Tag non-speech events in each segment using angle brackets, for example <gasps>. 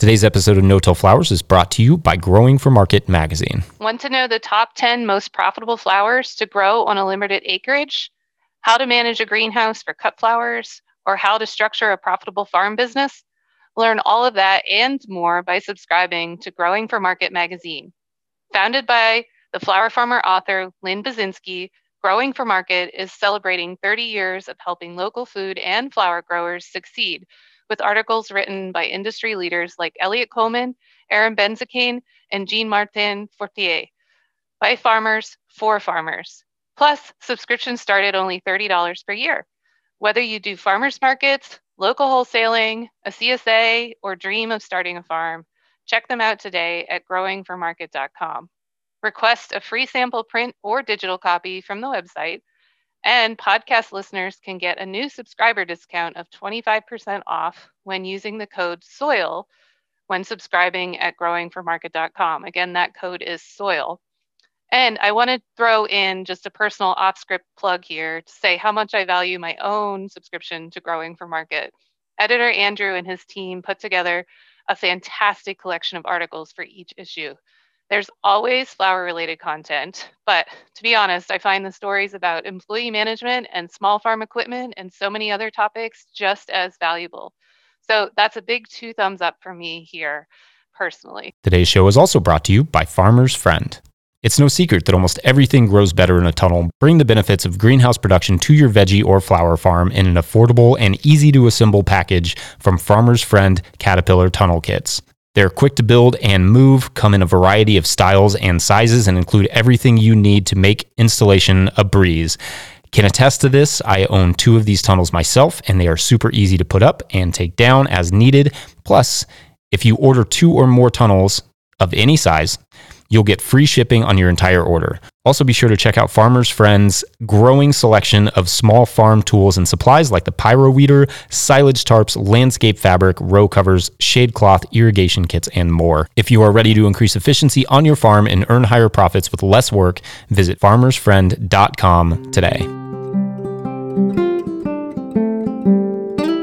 Today's episode of No Till Flowers is brought to you by Growing for Market magazine. Want to know the top 10 most profitable flowers to grow on a limited acreage? How to manage a greenhouse for cut flowers? Or how to structure a profitable farm business? Learn all of that and more by subscribing to Growing for Market magazine. Founded by the flower farmer author Lynn Byczynski, Growing for Market is celebrating 30 years of helping local food and flower growers succeed with articles written by industry leaders like Eliot Coleman, Erin Benzakein, and Jean-Martin Fortier. By farmers, for farmers. Plus, subscriptions start at only $30 per year. Whether you do farmers markets, local wholesaling, a CSA, or dream of starting a farm, check them out today at growingformarket.com. Request a free sample print or digital copy from the website and podcast listeners can get a new subscriber discount of 25% off when using the code SOIL when subscribing at growingformarket.com. Again, that code is SOIL. And I want to throw in just a personal off script plug here to say how much I value my own subscription to Growing for Market. Editor Andrew and his team put together a fantastic collection of articles for each issue. There's always flower related content, but to be honest, I find the stories about employee management and small farm equipment and so many other topics just as valuable. So that's a big two thumbs up for me here personally. Today's show is also brought to you by Farmer's Friend. It's no secret that almost everything grows better in a tunnel. Bring the benefits of greenhouse production to your veggie or flower farm in an affordable and easy to assemble package from Farmer's Friend Caterpillar Tunnel Kits. They're quick to build and move, come in a variety of styles and sizes, and include everything you need to make installation a breeze. Can attest to this. I own two of these tunnels myself, and they are super easy to put up and take down as needed. Plus, if you order two or more tunnels of any size, You'll get free shipping on your entire order. Also, be sure to check out Farmer's Friend's growing selection of small farm tools and supplies like the Pyro Weeder, silage tarps, landscape fabric, row covers, shade cloth, irrigation kits, and more. If you are ready to increase efficiency on your farm and earn higher profits with less work, visit farmersfriend.com today.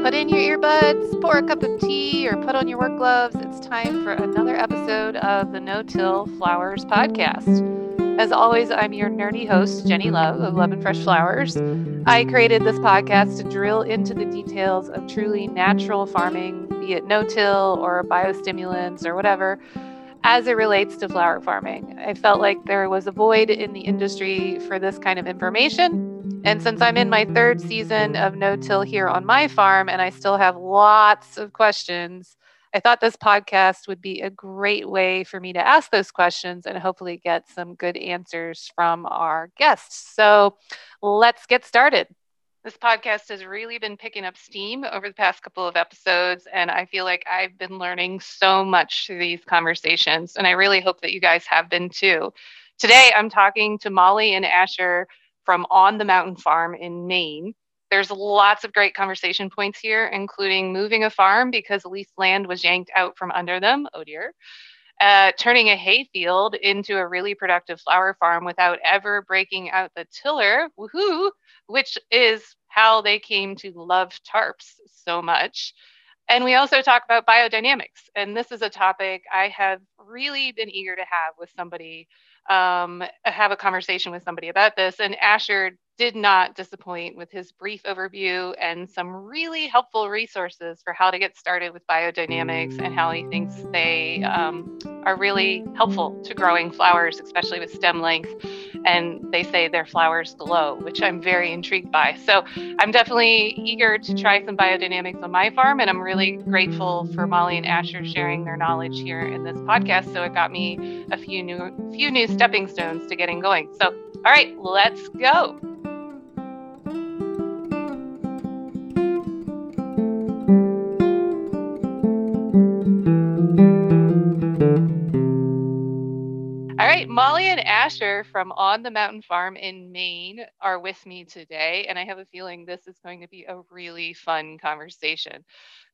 Put in your earbuds, pour a cup of tea, or put on your work gloves. It's time for another episode of the No Till Flowers podcast. As always, I'm your nerdy host, Jennie Love of Love and Fresh Flowers. I created this podcast to drill into the details of truly natural farming, be it no till or biostimulants or whatever, as it relates to flower farming. I felt like there was a void in the industry for this kind of information and since I'm in my third season of no till here on my farm and I still have lots of questions, I thought this podcast would be a great way for me to ask those questions and hopefully get some good answers from our guests. So let's get started. This podcast has really been picking up steam over the past couple of episodes, and I feel like I've been learning so much through these conversations, and I really hope that you guys have been too. Today, I'm talking to Molly and Asher from On the Mountain Farm in Maine. There's lots of great conversation points here, including moving a farm because leased land was yanked out from under them. Oh dear. Uh, turning a hayfield into a really productive flower farm without ever breaking out the tiller, woohoo, which is how they came to love tarps so much. And we also talk about biodynamics. And this is a topic I have really been eager to have with somebody um, have a conversation with somebody about this. And Asher did not disappoint with his brief overview and some really helpful resources for how to get started with biodynamics and how he thinks they um, are really helpful to growing flowers, especially with stem length. And they say their flowers glow, which I'm very intrigued by. So I'm definitely eager to try some biodynamics on my farm. And I'm really grateful for Molly and Asher sharing their knowledge here in this podcast. So it got me a few new, few new stepping stones to getting going. So, all right, let's go. Molly and Asher from On the Mountain Farm in Maine are with me today, and I have a feeling this is going to be a really fun conversation.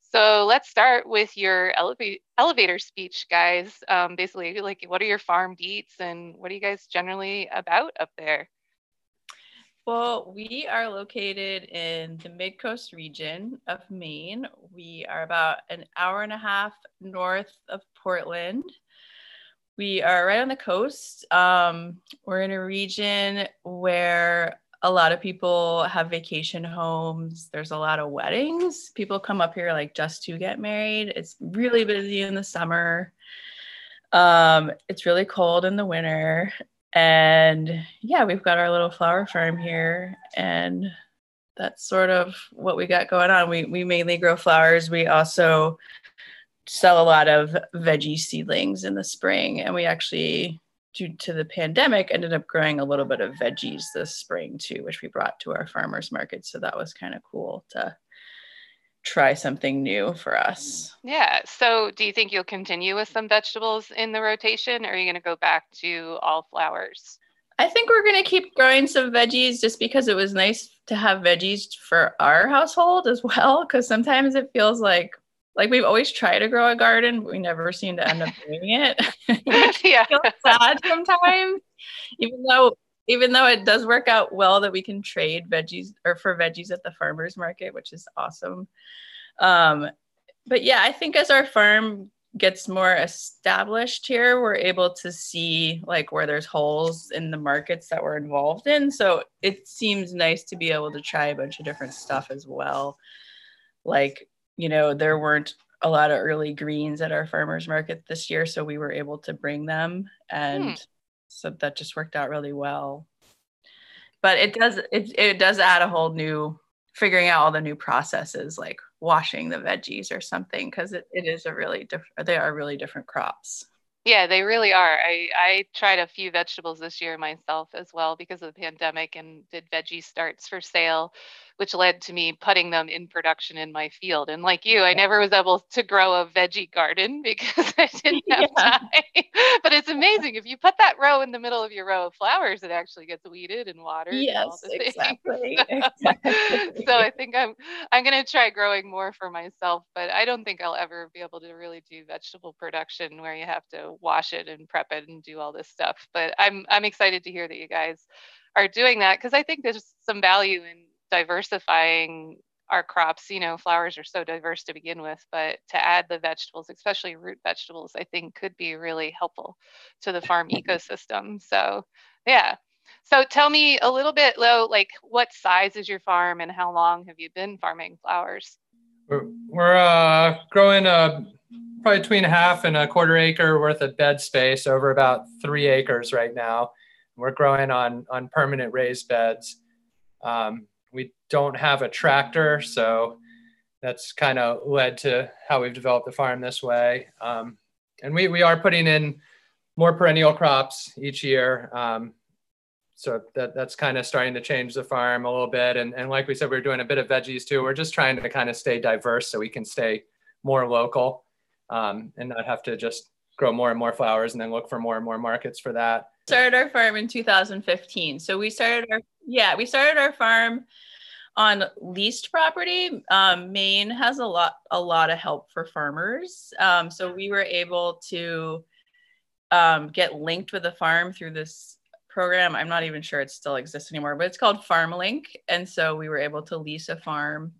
So let's start with your eleva- elevator speech, guys. Um, basically, like, what are your farm beats, and what are you guys generally about up there? Well, we are located in the Mid Coast region of Maine. We are about an hour and a half north of Portland. We are right on the coast. Um, we're in a region where a lot of people have vacation homes. There's a lot of weddings. People come up here like just to get married. It's really busy in the summer. Um, it's really cold in the winter. And yeah, we've got our little flower farm here. And that's sort of what we got going on. We, we mainly grow flowers. We also sell a lot of veggie seedlings in the spring. And we actually due to the pandemic, ended up growing a little bit of veggies this spring too, which we brought to our farmers market. So that was kind of cool to try something new for us. Yeah. So do you think you'll continue with some vegetables in the rotation or are you going to go back to all flowers? I think we're going to keep growing some veggies just because it was nice to have veggies for our household as well. Because sometimes it feels like like we've always tried to grow a garden, but we never seem to end up doing it. <laughs> <laughs> yeah. sad sometimes, even though even though it does work out well that we can trade veggies or for veggies at the farmers market, which is awesome. Um, but yeah, I think as our farm gets more established here, we're able to see like where there's holes in the markets that we're involved in. So it seems nice to be able to try a bunch of different stuff as well. Like you know, there weren't a lot of early greens at our farmers market this year, so we were able to bring them, and hmm. so that just worked out really well. But it does it it does add a whole new figuring out all the new processes like washing the veggies or something because it, it is a really different they are really different crops yeah, they really are. I, I tried a few vegetables this year myself as well because of the pandemic and did veggie starts for sale which led to me putting them in production in my field. And like you, I never was able to grow a veggie garden <laughs> because I didn't <laughs> have yeah. time. but it's amazing if you put that row in the middle of your row of flowers, it actually gets weeded and watered. Yes, and <laughs> exactly. So, exactly. so I think I'm I'm gonna try growing more for myself, but I don't think I'll ever be able to really do vegetable production where you have to wash it and prep it and do all this stuff. But I'm I'm excited to hear that you guys are doing that because I think there's some value in diversifying our crops you know flowers are so diverse to begin with but to add the vegetables especially root vegetables i think could be really helpful to the farm ecosystem. So yeah. So tell me a little bit though like what size is your farm and how long have you been farming flowers? We're, we're uh, growing uh, probably between a half and a quarter acre worth of bed space over about three acres right now. We're growing on on permanent raised beds. Um, don't have a tractor, so that's kind of led to how we've developed the farm this way. Um, and we, we are putting in more perennial crops each year. Um, so that, that's kind of starting to change the farm a little bit. And, and like we said, we're doing a bit of veggies too. We're just trying to kind of stay diverse so we can stay more local um, and not have to just grow more and more flowers and then look for more and more markets for that. Started our farm in 2015. So we started our yeah, we started our farm on leased property. Um, Maine has a lot a lot of help for farmers. Um, so we were able to um, get linked with a farm through this program. I'm not even sure it still exists anymore, but it's called FarmLink. And so we were able to lease a farm.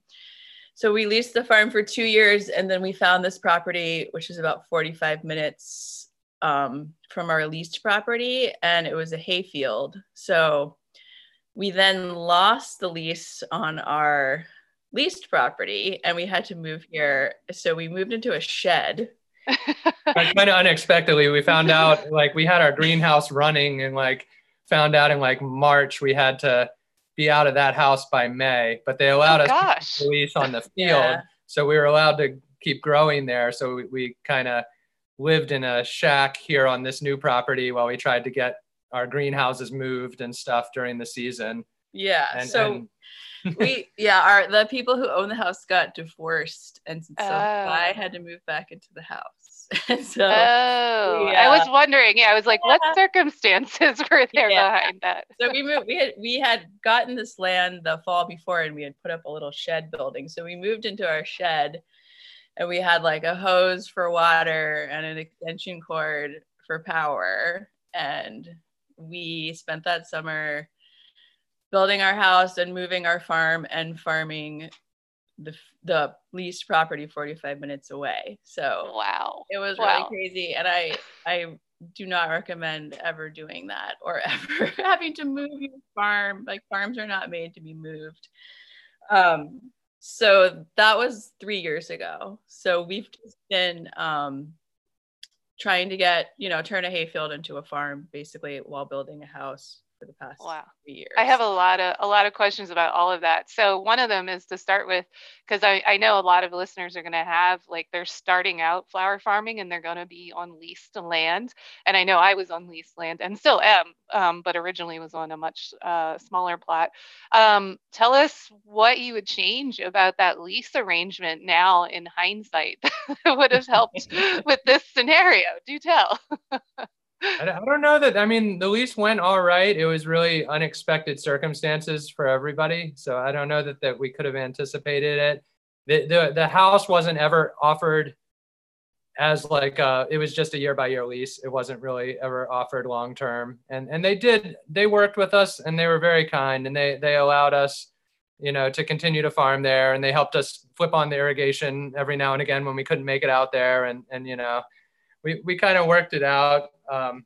So we leased the farm for two years, and then we found this property, which is about 45 minutes um, from our leased property, and it was a hayfield. So we then lost the lease on our leased property and we had to move here. So we moved into a shed. <laughs> kind of unexpectedly, we found <laughs> out like we had our greenhouse running and like found out in like March we had to be out of that house by May, but they allowed oh, us to lease on the <laughs> field. Yeah. So we were allowed to keep growing there. So we, we kind of lived in a shack here on this new property while we tried to get our greenhouses moved and stuff during the season. Yeah. And, so and <laughs> we yeah, our the people who own the house got divorced and so oh. I had to move back into the house. <laughs> so Oh, yeah. I was wondering. Yeah, I was like, yeah. what circumstances <laughs> were there yeah. behind that? so we moved we had we had gotten this land the fall before and we had put up a little shed building. So we moved into our shed and we had like a hose for water and an extension cord for power and we spent that summer building our house and moving our farm and farming the the leased property 45 minutes away. So Wow. it was Wow. really crazy and I I do not recommend ever doing that or <laughs> ever having to move your farm. Like farms are not made to be moved. Um so that was 3 years ago. So we've just been um trying to get, you know, turn a hayfield into a farm basically while building a house for the past Wow. years. I have a lot of a lot of questions about all of that. So one of them is to start with, because I, I know a lot of listeners are going to have like they're starting out flower farming and they're going to be on leased land. And I know I was on leased land and still am, um, but originally was on a much uh, smaller plot. Um, tell us what you would change about that lease arrangement now in hindsight <laughs> that would have helped <laughs> with this scenario. Do tell. <laughs> I don't know that. I mean, the lease went all right. It was really unexpected circumstances for everybody. So I don't know that, that we could have anticipated it. The, the, the house wasn't ever offered as like it was just a year by year lease. It wasn't really ever offered long term. And and they did they worked with us and they were very kind and they they allowed us you know to continue to farm there and they helped us flip on the irrigation every now and again when we couldn't make it out there and and you know we, we kind of worked it out. Um,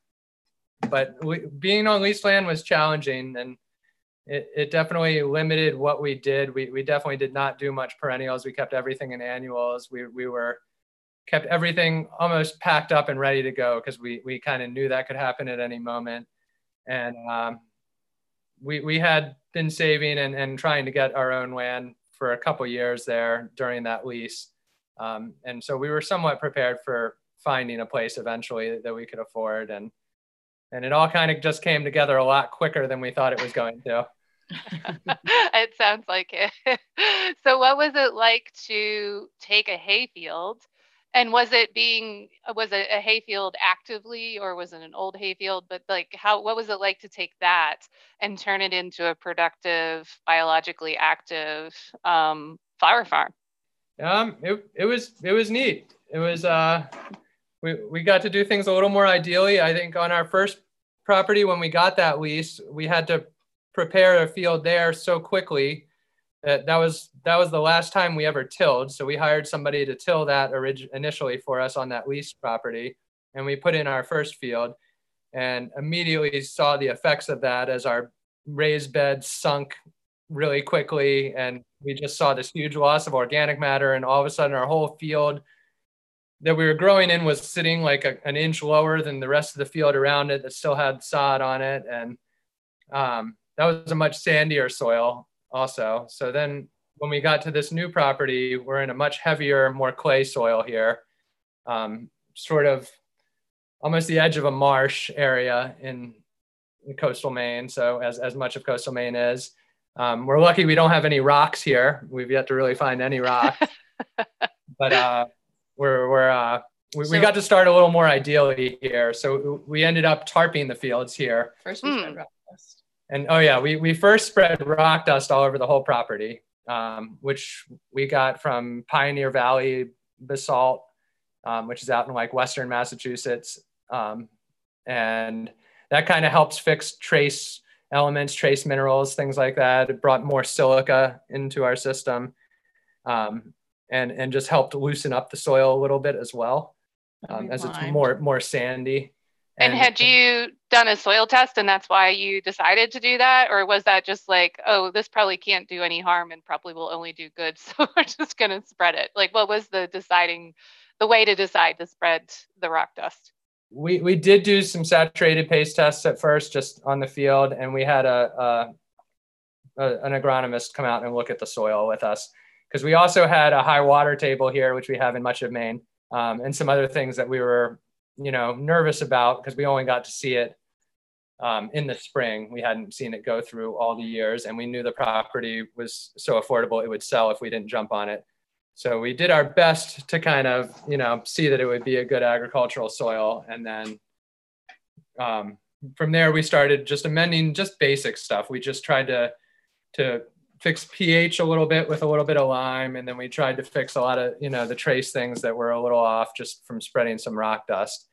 but we, being on leased land was challenging and it, it definitely limited what we did. We, we definitely did not do much perennials. We kept everything in annuals. We, we were kept everything almost packed up and ready to go because we, we kind of knew that could happen at any moment. And um, we, we had been saving and, and trying to get our own land for a couple years there during that lease. Um, and so we were somewhat prepared for finding a place eventually that, we could afford and and it all kind of just came together a lot quicker than we thought it was going to <laughs> it sounds like it. <laughs> so, what was it like to take a hayfield? And was it being was it a hayfield actively, or was it an old hayfield? But like, how what was it like to take that and turn it into a productive, biologically active um, flower farm? um it, it was it was neat it was uh we, we got to do things a little more ideally. I think on our first property when we got that lease we had to prepare a field there so quickly that that was that was the last time we ever tilled. So we hired somebody to till that orig- initially for us on that lease property and we put in our first field and immediately saw the effects of that as our raised beds sunk really quickly. And we just saw this huge loss of organic matter and all of a sudden our whole field that we were growing in was sitting like a, an inch lower than the rest of the field around it that still had sod on it. And um, that was a much sandier soil also. So then when we got to this new property we're in a much heavier more clay soil here um, sort of almost the edge of a marsh area in, in coastal maine. So as, as much of coastal maine is um, we're lucky we don't have any rocks here. We've yet to really find any rocks, <laughs> but uh, we're we're uh, we, we got to start a little more ideally here. So we ended up tarping the fields here, First we Hmm. spread rock dust. and oh yeah, we we first spread rock dust all over the whole property, um, which we got from Pioneer Valley basalt, um, which is out in like western Massachusetts, um, and that kind of helps fix trace elements, trace minerals, things like that. It brought more silica into our system, um, and and just helped loosen up the soil a little bit as well, um, as it's more more sandy. And had you done a soil test and that's why you decided to do that? Or was that just like, oh, this probably can't do any harm and probably will only do good. <laughs> So we're just going to spread it? Like, what was the deciding, the way to decide to spread the rock dust? we we did do some saturated paste tests at first just on the field and we had a, a, a an agronomist come out and look at the soil with us because we also had a high water table here which we have in much of maine um, and some other things that we were you know nervous about because we only got to see it um, in the spring we hadn't seen it go through all the years and we knew the property was so affordable it would sell if we didn't jump on it so we did our best to kind of, you know, see that it would be a good agricultural soil. And then um, from there, we started just amending just basic stuff. We just tried to, to fix pH a little bit with a little bit of lime. And then we tried to fix a lot of, you know, the trace things that were a little off just from spreading some rock dust.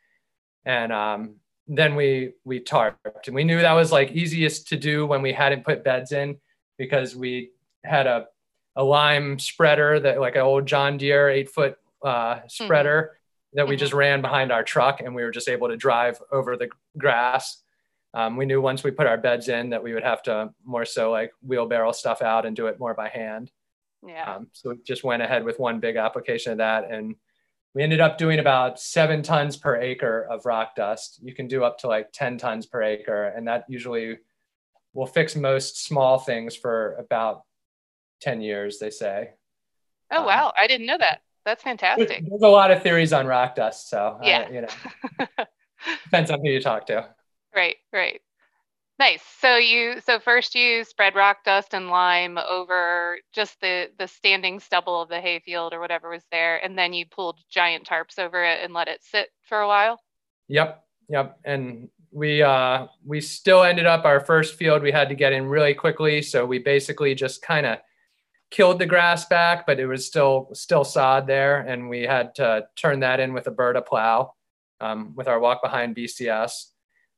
And um, then we we tarped, and we knew that was like easiest to do when we hadn't put beds in because we had a a lime spreader that like an old John Deere eight foot uh, spreader mm-hmm. that we mm-hmm. just ran behind our truck, and we were just able to drive over the grass. Um, we knew once we put our beds in that we would have to more so like wheelbarrow stuff out and do it more by hand. Yeah. Um, so we just went ahead with one big application of that and we ended up doing about seven tons per acre of rock dust. You can do up to like 10 tons per acre, and that usually will fix most small things for about 10 years, they say. Oh, um, wow. I didn't know that. That's fantastic. There's a lot of theories on rock dust. So, yeah. I, you know, <laughs> depends on who you talk to. Right, right. Nice. So you so first you spread rock dust and lime over just the the standing stubble of the hayfield or whatever was there, and then you pulled giant tarps over it and let it sit for a while. Yep, yep. And we uh, we still ended up our first field. We had to get in really quickly, so we basically just kind of killed the grass back, but it was still still sod there, and we had to turn that in with a Berta plow um, with our walk behind BCS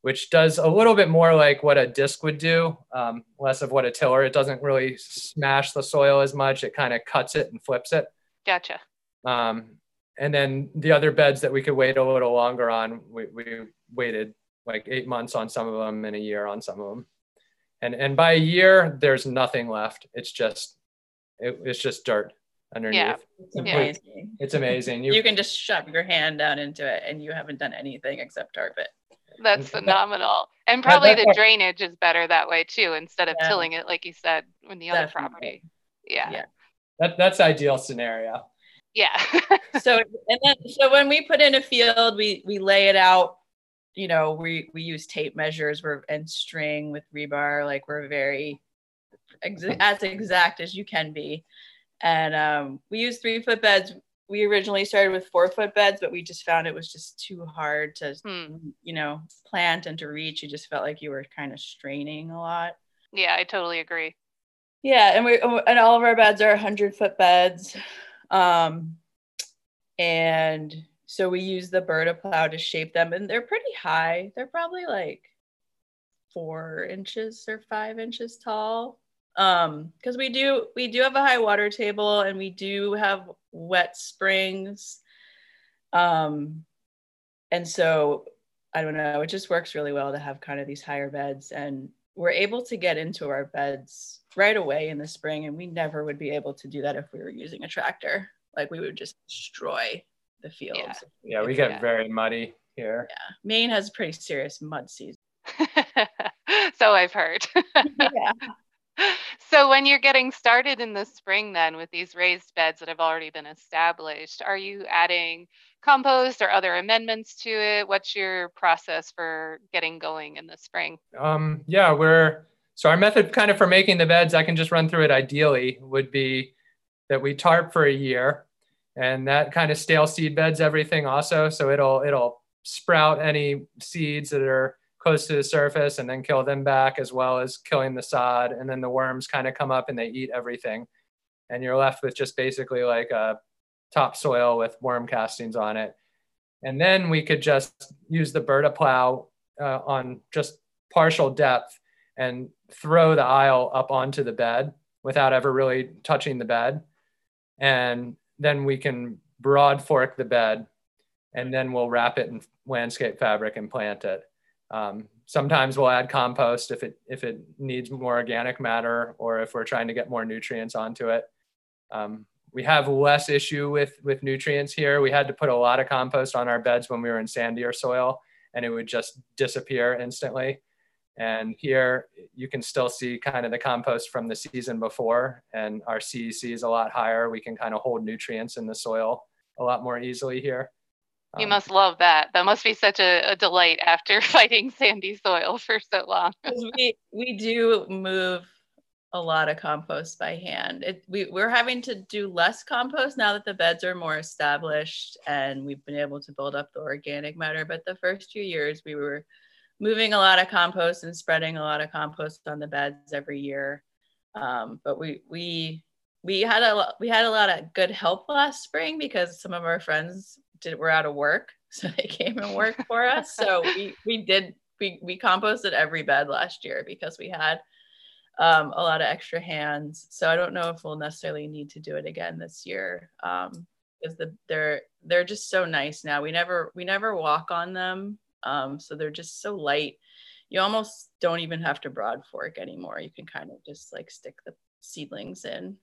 which does a little bit more like what a disc would do, um, less of what a tiller. It doesn't really smash the soil as much. It kind of cuts it and flips it. Gotcha. Um, and then the other beds that we could wait a little longer on, we, we waited like eight months on some of them and a year on some of them. And, and by a year, there's nothing left. It's just, it, it's just dirt underneath. Yeah. It's amazing. It's amazing. You, you can just shove your hand down into it and you haven't done anything except tarp it. That's phenomenal. And probably the drainage is better that way too, instead of yeah. tilling it, like you said, in the other Definitely. property. Yeah. yeah. That, that's ideal scenario. Yeah. <laughs> so and then so when we put in a field, we we lay it out. You know, we we use tape measures, we're and string with rebar. Like we're very ex- as exact as you can be. And um, we use three foot beds we originally started with four foot beds, but we just found it was just too hard to, hmm. you know, plant and to reach. You just felt like you were kind of straining a lot. Yeah, I totally agree. Yeah, and we and all of our beds are hundred foot beds, um, and so we use the Berta plow to shape them, and they're pretty high. They're probably like four inches or five inches tall um because we do we do have a high water table and we do have wet springs. Um and so i don't know it just works really well to have kind of these higher beds and we're able to get into our beds right away in the spring and we never would be able to do that if we were using a tractor. Like we would just destroy the fields yeah, yeah we get very muddy here. Yeah. Maine has a pretty serious mud season. <laughs> So i've heard. <laughs> Yeah so when you're getting started in the spring then with these raised beds that have already been established are you adding compost or other amendments to it? What's your process for getting going in the spring? Um, yeah we're so our method kind of for making the beds i can just run through it ideally would be that we tarp for a year and that kind of stale seed beds everything also. So it'll it'll sprout any seeds that are close to the surface and then kill them back as well as killing the sod. And then the worms kind of come up and they eat everything. And you're left with just basically like a topsoil with worm castings on it. And then we could just use the Berta plow uh, on just partial depth and throw the aisle up onto the bed without ever really touching the bed. And then we can broad fork the bed and then we'll wrap it in landscape fabric and plant it. Um, sometimes we'll add compost if it if it needs more organic matter or if we're trying to get more nutrients onto it. Um, we have less issue with with nutrients here. We had to put a lot of compost on our beds when we were in sandier soil, and it would just disappear instantly. And here you can still see kind of the compost from the season before, and our CEC is a lot higher. We can kind of hold nutrients in the soil a lot more easily here. You um, must love that. That must be such a, a delight after <laughs> fighting sandy soil for so long. <laughs> we we do move a lot of compost by hand. It, we, we're having to do less compost now that the beds are more established and we've been able to build up the organic matter. But the first few years, we were moving a lot of compost and spreading a lot of compost on the beds every year. Um, but we we we had a we had a lot of good help last spring because some of our friends did were out of work, <laughs> so they came and worked for us. So <laughs> we we did we we composted every bed last year because we had um, a lot of extra hands. So I don't know if we'll necessarily need to do it again this year um, because the they're they're just so nice now. We never we never walk on them, um, so they're just so light. You almost don't even have to broad fork anymore. You can kind of just like stick the seedlings in.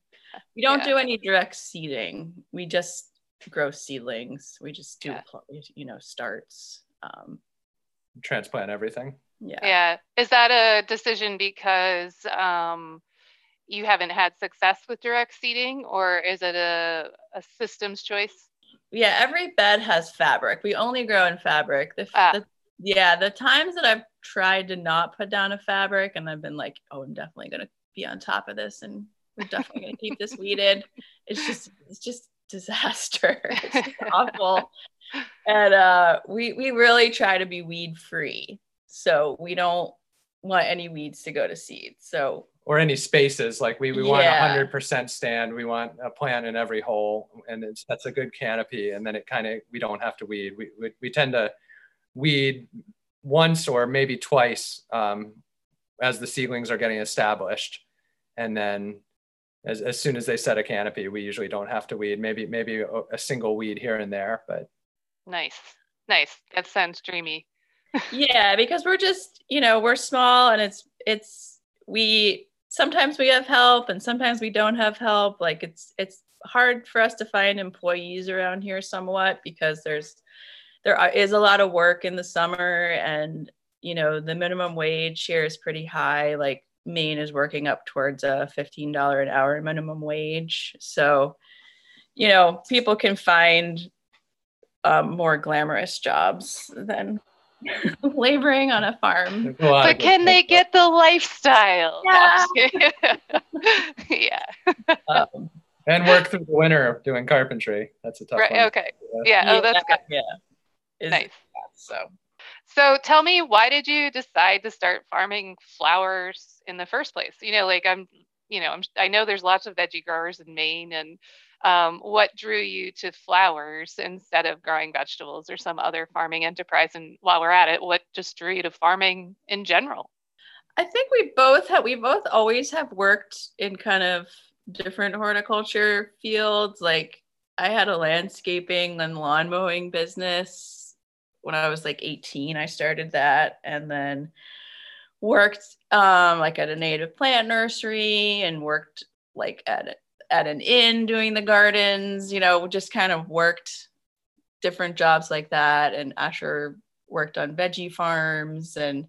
We don't Yeah. do any direct seeding. We just grow seedlings. We just do Yeah. pl- you know starts. Um, Transplant everything. yeah. Yeah. Is that a decision because um, you haven't had success with direct seeding, or is it a, a systems choice? Yeah, every bed has fabric. We only grow in fabric. The, Ah. the yeah, the times that I've tried to not put down a fabric and I've been like, oh, I'm definitely gonna be on top of this and we're definitely gonna keep this weeded. It's just it's just disaster. <laughs> It's <laughs> awful. And uh we we really try to be weed free. So we don't want any weeds to go to seed. So Or any spaces, like we, we want a hundred percent stand. We want a plant in every hole and it's, that's a good canopy. And then it kind of, we don't have to weed. We, we, we tend to weed once or maybe twice um, as the seedlings are getting established. And then as, as soon as they set a canopy, we usually don't have to weed, maybe, maybe a, a single weed here and there, but Nice. Nice. That sounds dreamy. <laughs> yeah because we're just you know we're small and it's it's we sometimes we have help and sometimes we don't have help like it's it's hard for us to find employees around here somewhat because there's there are, is a lot of work in the summer and you know the minimum wage here is pretty high like maine is working up towards a $15 an hour minimum wage so you know people can find um, more glamorous jobs than <laughs> laboring on a farm. a But can they things. get the lifestyle? Yeah. I'm just kidding. <laughs> yeah. Um, and work through the winter doing carpentry? That's a tough Right. one. Okay. Yeah. Oh, that's good. Yeah. Is- Nice. So So tell me, why did you decide to start farming flowers in the first place? You know, like I'm, you know, I'm, I know there's lots of veggie growers in Maine, and um, what drew you to flowers instead of growing vegetables or some other farming enterprise? And while we're at it, what just drew you to farming in general? I think we both have we both always have worked in kind of different horticulture fields. Like I had a landscaping and lawn mowing business when I was like 18. I started that and then worked um, like at a native plant nursery and worked like at at an inn doing the gardens. You know, just kind of worked different jobs like that. And Asher worked on veggie farms and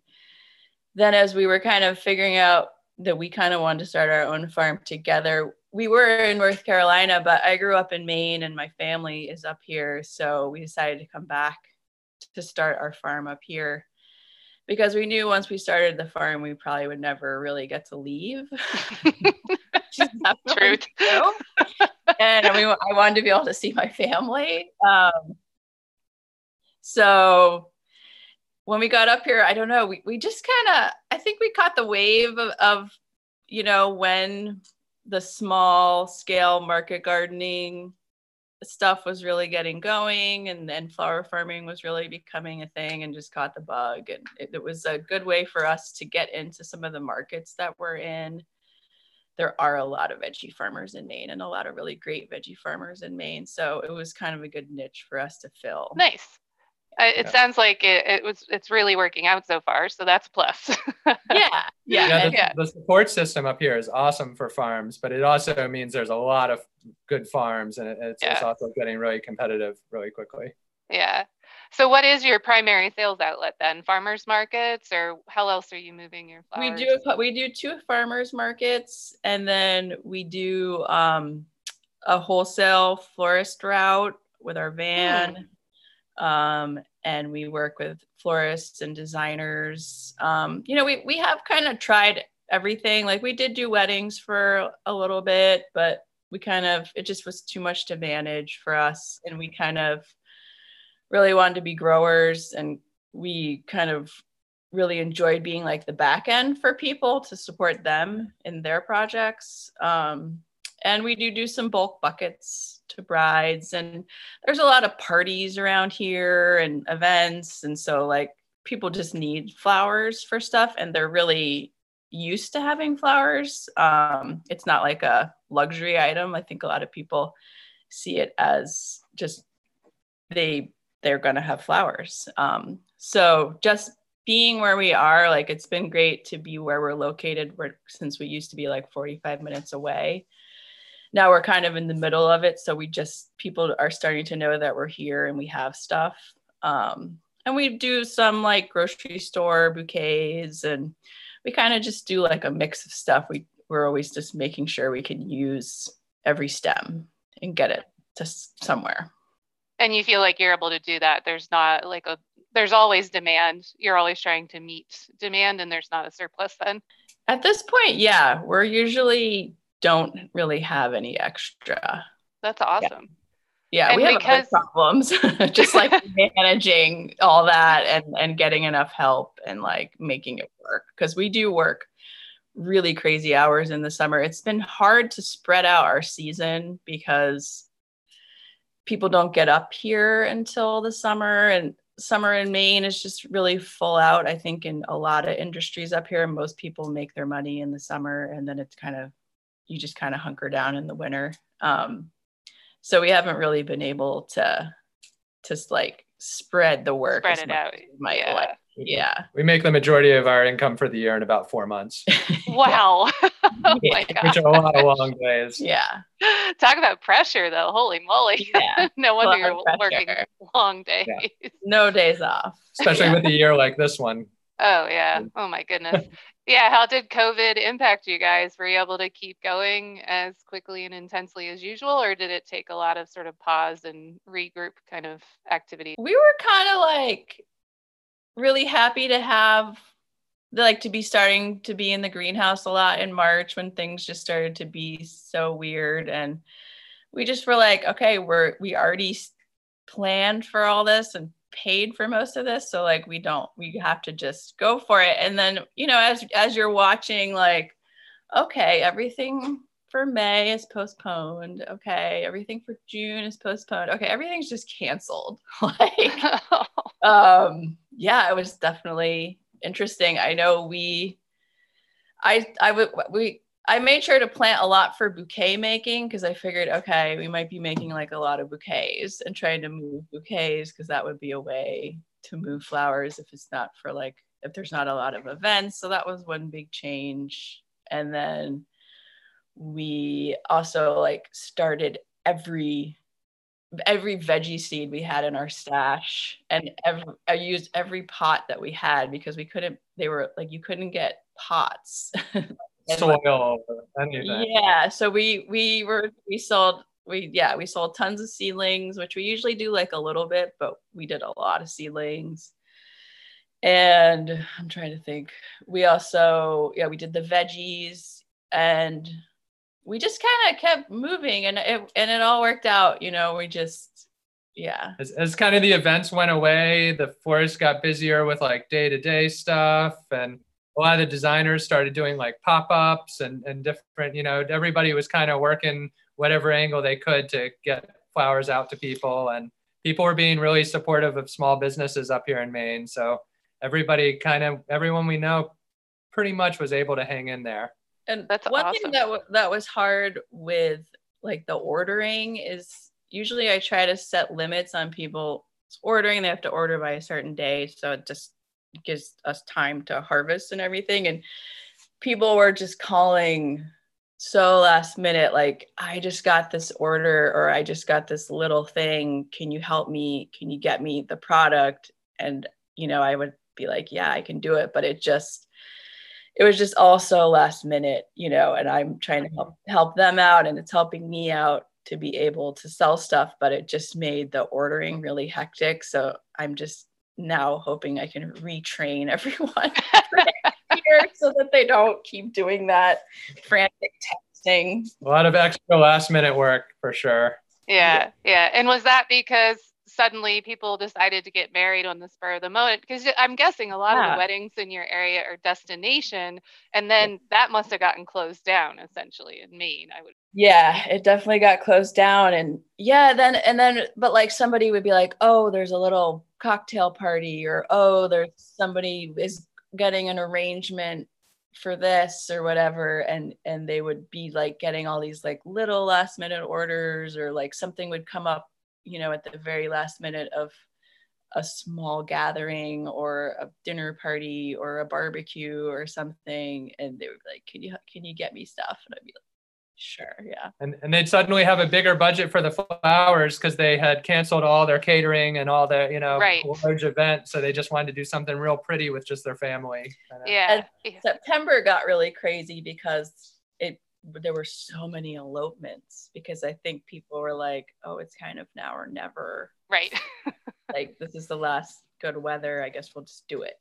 then as we were kind of figuring out that we kind of wanted to start our own farm together we were in north carolina but i grew up in maine and my family is up here so we decided to come back to start our farm up here. Because we knew once we started the farm we probably would never really get to leave. Just have no one Truth. <laughs> and I, I wanted to be able to see my family. Um, so when we got up here, I don't know, we, we just kind of, I think we caught the wave of, of, you know, when the small scale market gardening stuff was really getting going and then flower farming was really becoming a thing and just caught the bug. And it, it was a good way for us to get into some of the markets that we're in. There are a lot of veggie farmers in Maine and a lot of really great veggie farmers in Maine. So it was kind of a good niche for us to fill. Nice. It Yeah. sounds like it, it was. It's really working out so far, so that's a plus. <laughs> yeah, yeah. yeah, the, Yeah. the support system up here is awesome for farms, but it also means there's a lot of good farms, and it, it's, it's also getting really competitive really quickly. yeah. So, what is your primary sales outlet then? Farmers markets, or how else are you moving your we do a- we do two farmers markets and then we do um, a wholesale florist route with our van um, and we work with florists and designers. Um, you know we, we have kind of tried everything. Like we did do weddings for a little bit but we kind of it just was too much to manage for us. And we kind of really wanted to be growers and we kind of really enjoyed being like the back end for people to support them in their projects. Um, and we do do some bulk buckets to brides and there's a lot of parties around here and events and so like people just need flowers for stuff and they're really used to having flowers. Um, it's not like a luxury item. I think a lot of people see it as just they they're going to have flowers. Um, so just being where we are like it's been great to be where we're located where, since we used to be like 45 minutes away now we're kind of in the middle of it. So we just people are starting to know that we're here and we have stuff. Um, and we do some like grocery store bouquets and we kind of just do like a mix of stuff. We we're always just making sure we can use every stem and get it to somewhere. And you feel like you're able to do that. There's not like a there's always demand. You're always trying to meet demand and there's not a surplus then. At this point yeah we're usually don't really have any extra. That's awesome. Yeah, yeah we have because... <laughs> problems <laughs> just like managing all that and and getting enough help and like making it work because we do work really crazy hours in the summer. It's been hard to spread out our season because people don't get up here until the summer and summer in Maine is just really full out. I think in a lot of industries up here, most people make their money in the summer and then it's kind of, you just kind of hunker down in the winter. Um, so we haven't really been able to, just like spread the work. Spread it out. Might yeah. Like. yeah. We make the majority of our income for the year in about four months. <laughs> wow. <laughs> oh my God. Which are a lot of long days. Yeah. <laughs> Talk about pressure though. Holy moly. Yeah. no wonder you're working long days. Yeah. No days off. Especially with a year like this one. Oh yeah. Oh my goodness. Yeah. How did COVID impact you guys? Were you able to keep going as quickly and intensely as usual, or did it take a lot of sort of pause and regroup kind of activity? We were kind of like really happy to have like to be starting to be in the greenhouse a lot in March when things just started to be so weird and we just were like okay we're we already planned for all this and paid for most of this so like we don't we have to just go for it and then you know as as you're watching like okay everything for May is postponed. Okay, everything for June is postponed. Okay, everything's just canceled. <laughs> like, <laughs> um, yeah, it was definitely interesting. I know we, I, I would, we, I made sure to plant a lot for bouquet making because I figured, okay, we might be making like a lot of bouquets and trying to move bouquets because that would be a way to move flowers if it's not for like, if there's not a lot of events. So that was one big change. And then we also like started every every veggie seed we had in our stash and every, I used every pot that we had because we couldn't they were like you couldn't get pots <laughs> soil anything. yeah so we we were we sold we yeah we sold tons of seedlings which we usually do like a little bit but we did a lot of seedlings and i'm trying to think we also yeah we did the veggies and we just kind of kept moving and it and it all worked out you know we just yeah as, as kind of the events went away the forest got busier with like day-to-day stuff and a lot of the designers started doing like pop-ups and, and different you know everybody was kind of working whatever angle they could to get flowers out to people and people were being really supportive of small businesses up here in maine so everybody kind of everyone we know pretty much was able to hang in there and that's one awesome. thing that w- that was hard with like the ordering is usually I try to set limits on people ordering. They have to order by a certain day, so it just gives us time to harvest and everything. And people were just calling so last minute, like I just got this order or I just got this little thing. Can you help me? Can you get me the product? And you know, I would be like, yeah, I can do it, but it just it was just also last minute, you know, and I'm trying to help help them out and it's helping me out to be able to sell stuff, but it just made the ordering really hectic. So I'm just now hoping I can retrain <laughs> everyone here <laughs> so that they don't keep doing that frantic texting. A lot of extra last minute work for sure. Yeah, yeah. And was that because suddenly people decided to get married on the spur of the moment because i'm guessing a lot yeah. of the weddings in your area are destination and then that must have gotten closed down essentially in maine i would Yeah, it definitely got closed down. And yeah, then, and then, but like somebody would be like, oh, there's a little cocktail party, or oh, there's somebody is getting an arrangement for this or whatever and and they would be like getting all these like little last minute orders or like something would come up you know at the very last minute of a small gathering or a dinner party or a barbecue or something and they would be like can you can you get me stuff and i'd be like sure yeah. And, and they'd suddenly have a bigger budget for the flowers because they had canceled all their catering and all their you know right. large events so they just wanted to do something real pretty with just their family yeah and september got really crazy because it there were so many elopements because i think people were like oh it's kind of now or never. Right. Like this is the last good weather i guess we'll just do it.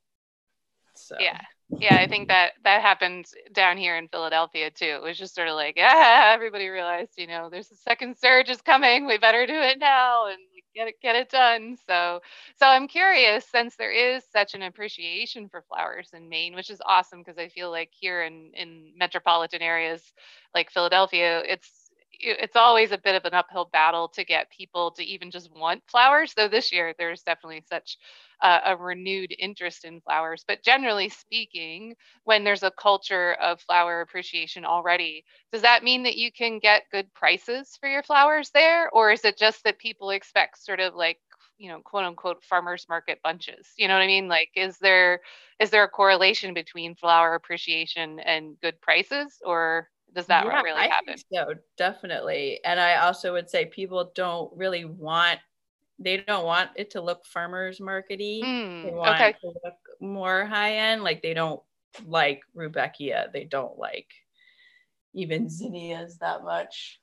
So yeah yeah i think that that happened down here in philadelphia too it was just sort of like yeah <laughs> everybody realized you know there's a second surge is coming we better do it now and get it get it done so so i'm curious since there is such an appreciation for flowers in maine which is awesome because i feel like here in in metropolitan areas like philadelphia it's it's always a bit of an uphill battle to get people to even just want flowers. Though this year there's definitely such uh, a renewed interest in flowers. But generally speaking, when there's a culture of flower appreciation already, does that mean that you can get good prices for your flowers there? Or is it just that people expect sort of like you know quote unquote farmers market bunches you know what i mean like is there is there a correlation between flower appreciation and good prices or does that yeah, really I happen? so definitely. And I also would say people don't really want they don't want it to look farmers markety. Mm, they want okay. it to look more high end. Like they don't like Rudbeckia. They don't like even zinnias that much.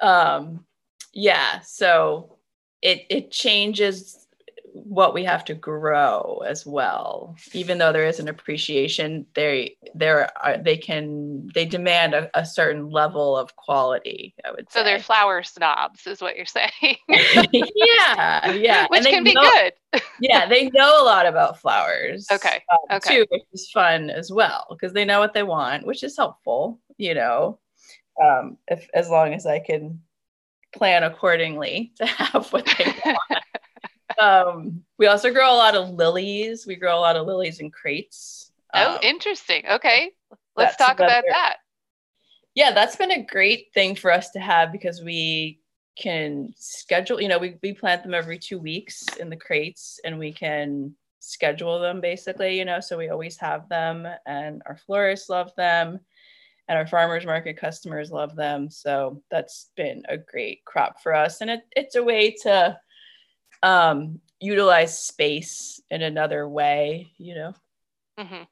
Um yeah, so it it changes what we have to grow as well. Even though there is an appreciation they there are they can they demand a, a certain level of quality i would so say. they're flower snobs is what you're saying. <laughs> Yeah yeah which can be know, good. <laughs> Yeah they know a lot about flowers okay um, okay. too which is fun as well because they know what they want which is helpful you know um if as long as i can plan accordingly <laughs> to have what they want um, we also grow a lot of lilies. We grow a lot of lilies in crates. Oh, um, interesting. Okay. Let's talk another, about that. Yeah, that's been a great thing for us to have because we can schedule, you know, we, we plant them every two weeks in the crates and we can schedule them basically, you know, so we always have them and our florists love them and our farmers market customers love them. So that's been a great crop for us. And it, it's a way to um, utilize space in another way, you know. Mm-hmm.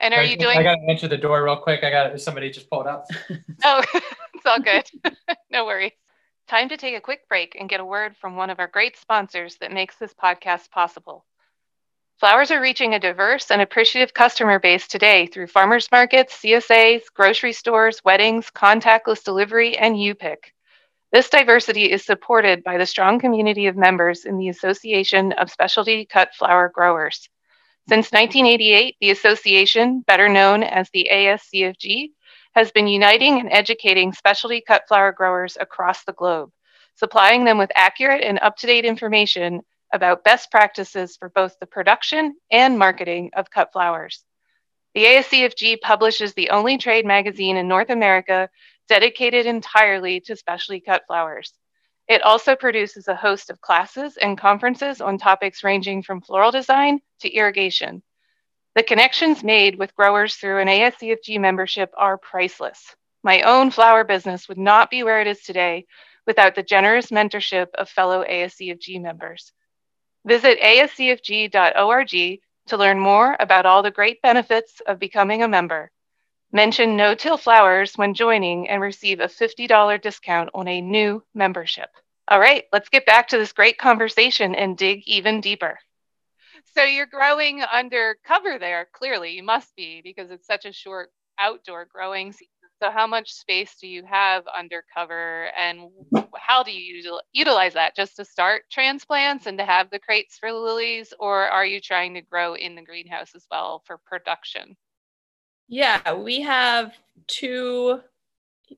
And are you doing? I got to answer the door real quick. I got somebody just pulled up. <laughs> <laughs> oh, <laughs> it's all good. no worries. Time to take a quick break and get a word from one of our great sponsors that makes this podcast possible. Flowers are reaching a diverse and appreciative customer base today through farmers markets, CSAs, grocery stores, weddings, contactless delivery, and U-Pick. This diversity is supported by the strong community of members in the Association of Specialty Cut Flower Growers. Since 1988, the association, better known as the ASCFG, has been uniting and educating specialty cut flower growers across the globe, supplying them with accurate and up to date information about best practices for both the production and marketing of cut flowers. The ASCFG publishes the only trade magazine in North America dedicated entirely to specially cut flowers. It also produces a host of classes and conferences on topics ranging from floral design to irrigation. The connections made with growers through an ASCFG membership are priceless. My own flower business would not be where it is today without the generous mentorship of fellow ASCFG members. Visit ascfg.org to learn more about all the great benefits of becoming a member. Mention No Till Flowers when joining and receive a $50 discount on a new membership. All right, let's get back to this great conversation and dig even deeper. So you're growing under cover there, clearly. You must be because it's such a short outdoor growing season. So, how much space do you have under cover and how do you utilize that? Just to start transplants and to have the crates for lilies, or are you trying to grow in the greenhouse as well for production? Yeah, we have two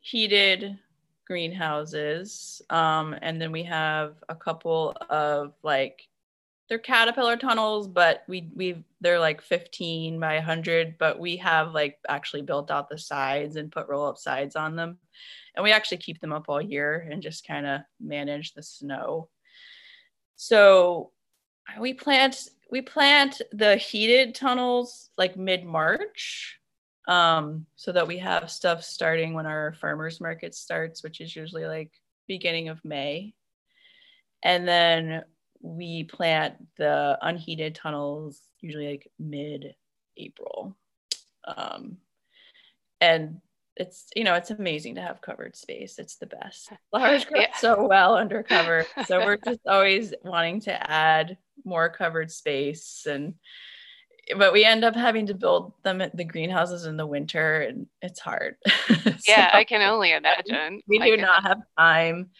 heated greenhouses. Um, and then we have a couple of like they're caterpillar tunnels, but we we they're like 15 by 100, but we have like actually built out the sides and put roll up sides on them. And we actually keep them up all year and just kind of manage the snow. So we plant we plant the heated tunnels like mid-March um, so that we have stuff starting when our farmers market starts, which is usually like beginning of May. And then we plant the unheated tunnels usually like mid April. Um, and it's you know it's amazing to have covered space it's the best <laughs> flowers grow yeah. so well under cover so we're <laughs> just always wanting to add more covered space and but we end up having to build them at the greenhouses in the winter and it's hard. <laughs> Yeah i can only imagine. we do not have time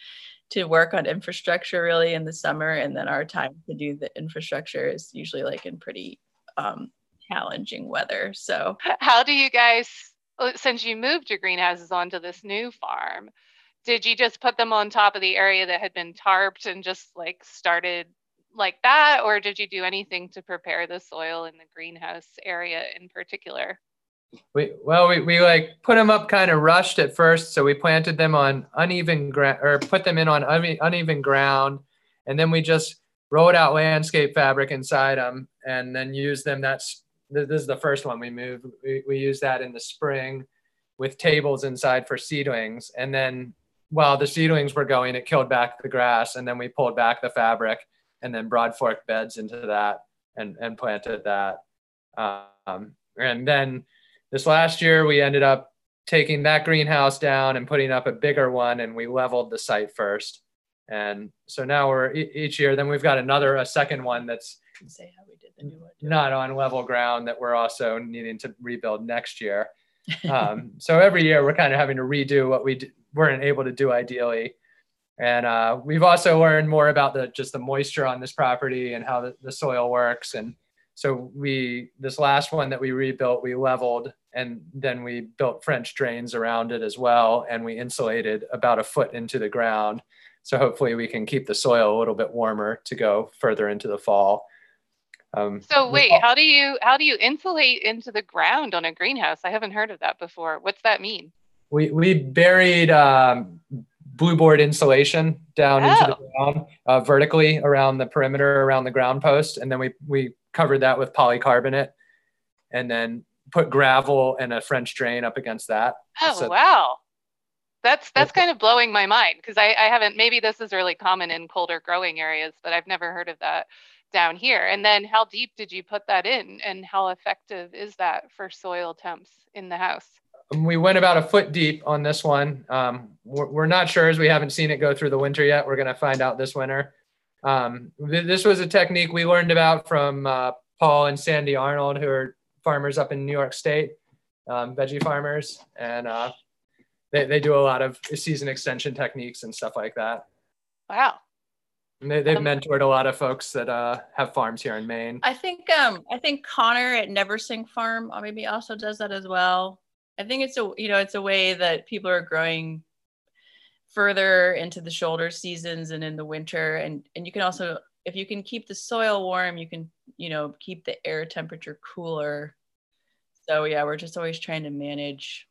to work on infrastructure really in the summer and then our time to do the infrastructure is usually like in pretty um, challenging weather. So how do you guys since you moved your greenhouses onto this new farm did you just put them on top of the area that had been tarped and just like started like that or did you do anything to prepare the soil in the greenhouse area in particular? We well we, we like put them up kind of rushed at first so we planted them on uneven ground or put them in on uneven ground and then we just rolled out landscape fabric inside them and then used them. That's this is the first one we moved. We, we use that in the spring with tables inside for seedlings and then while the seedlings were going it killed back the grass and then we pulled back the fabric and then broad fork beds into that and, and planted that. Um, and then this last year, we ended up taking that greenhouse down and putting up a bigger one, and we leveled the site first. And so now we're each year, then we've got another, a second one that's say how we did the new one. Not on level ground that we're also needing to rebuild next year. <laughs> Um, so every year we're kind of having to redo what we d- weren't able to do ideally. And uh, we've also learned more about the just the moisture on this property and how the, the soil works. And so we this last one that we rebuilt, we leveled and then we built French drains around it as well, and we insulated about a foot into the ground. So hopefully we can keep the soil a little bit warmer to go further into the fall. Um, so wait, how do you how do you insulate into the ground on a greenhouse? I haven't heard of that before. What's that mean? We we buried um, blue board insulation down oh. into the oh. ground uh, vertically around the perimeter around the ground post. And then we we covered that with polycarbonate and then put gravel and a french drain up against that. Oh so, wow. That's that's kind of blowing my mind because I, I haven't maybe this is really common in colder growing areas but i've never heard of that down here. And then how deep did you put that in and how effective is that for soil temps in the house we went about a foot deep on this one. Um, we're, we're, not sure as we haven't seen it go through the winter yet. We're going to find out this winter. Um, th- this was a technique we learned about from uh, Paul and Sandy Arnold, who are farmers up in New York State, um, veggie farmers, and uh, they, they do a lot of season extension techniques and stuff like that. Wow. And they, they've um, mentored a lot of folks that uh, have farms here in Maine. I think um, I think Conor at Neversink Farm uh, maybe also does that as well. I think it's a you know it's a way that people are growing further into the shoulder seasons and in the winter. And and you can also if you can keep the soil warm you can you know keep the air temperature cooler. So yeah we're just always trying to manage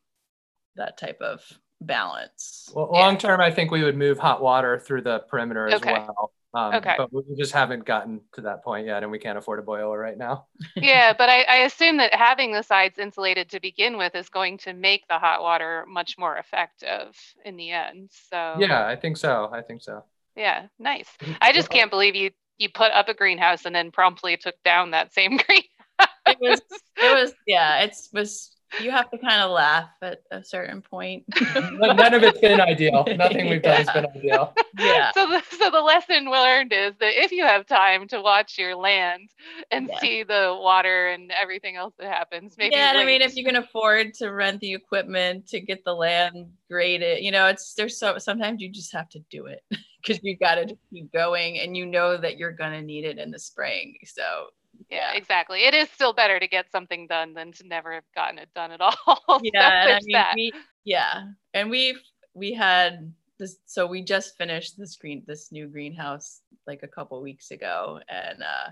that type of balance. Well long term i think we would move hot water through the perimeter as okay. well um, okay. But we just haven't gotten to that point yet, and we can't afford a boiler right now. <laughs> yeah, but I, I, assume that having the sides insulated to begin with is going to make the hot water much more effective in the end. So yeah, I think so. I think so. Yeah, nice. Mm-hmm. I just can't believe you you put up a greenhouse and then promptly took down that same <laughs> greenhouse. it was it was yeah, it was you have to kind of laugh at a certain point. <laughs> None of it's been ideal. Nothing we've done has been <laughs> ideal. Yeah. So the, so the lesson learned is that if you have time to watch your land and yeah. see the water and everything else that happens, maybe. Yeah, I mean, if you can afford to rent the equipment to get the land graded, you know, it's there's so sometimes you just have to do it <laughs> because you got to keep going and you know that you're going to need it in the spring. So, yeah, exactly. It is still better to get something done than to never have gotten it done at <laughs> all. Yeah, and I mean, we, yeah, and we we had this. So we just finished this green this new greenhouse like a couple weeks ago, and uh,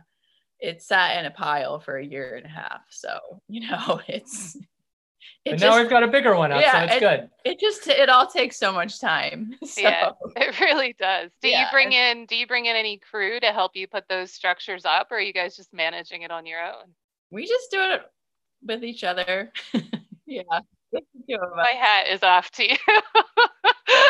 it sat in a pile for a year and a half. So you know, <laughs> it's it and just, now we've got a bigger one up, yeah, so it's it, good. It just it all takes so much time. <laughs> So. Yeah, it really does. Do yeah. you bring in do you bring in any crew to help you put those structures up, or are you guys just managing it on your own? We just do it with each other. <laughs> yeah. My hat is off to you. <laughs>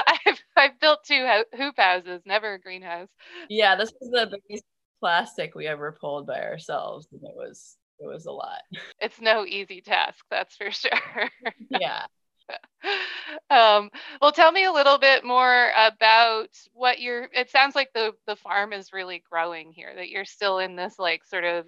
I've, I've built two hoop houses, never a greenhouse. Yeah, this was the biggest plastic we ever pulled by ourselves, and it was it was a lot. <laughs> It's no easy task, that's for <laughs> sure. yeah. <laughs> um, well, tell me a little bit more about what you're. It sounds like the the farm is really growing here. That you're still in this like sort of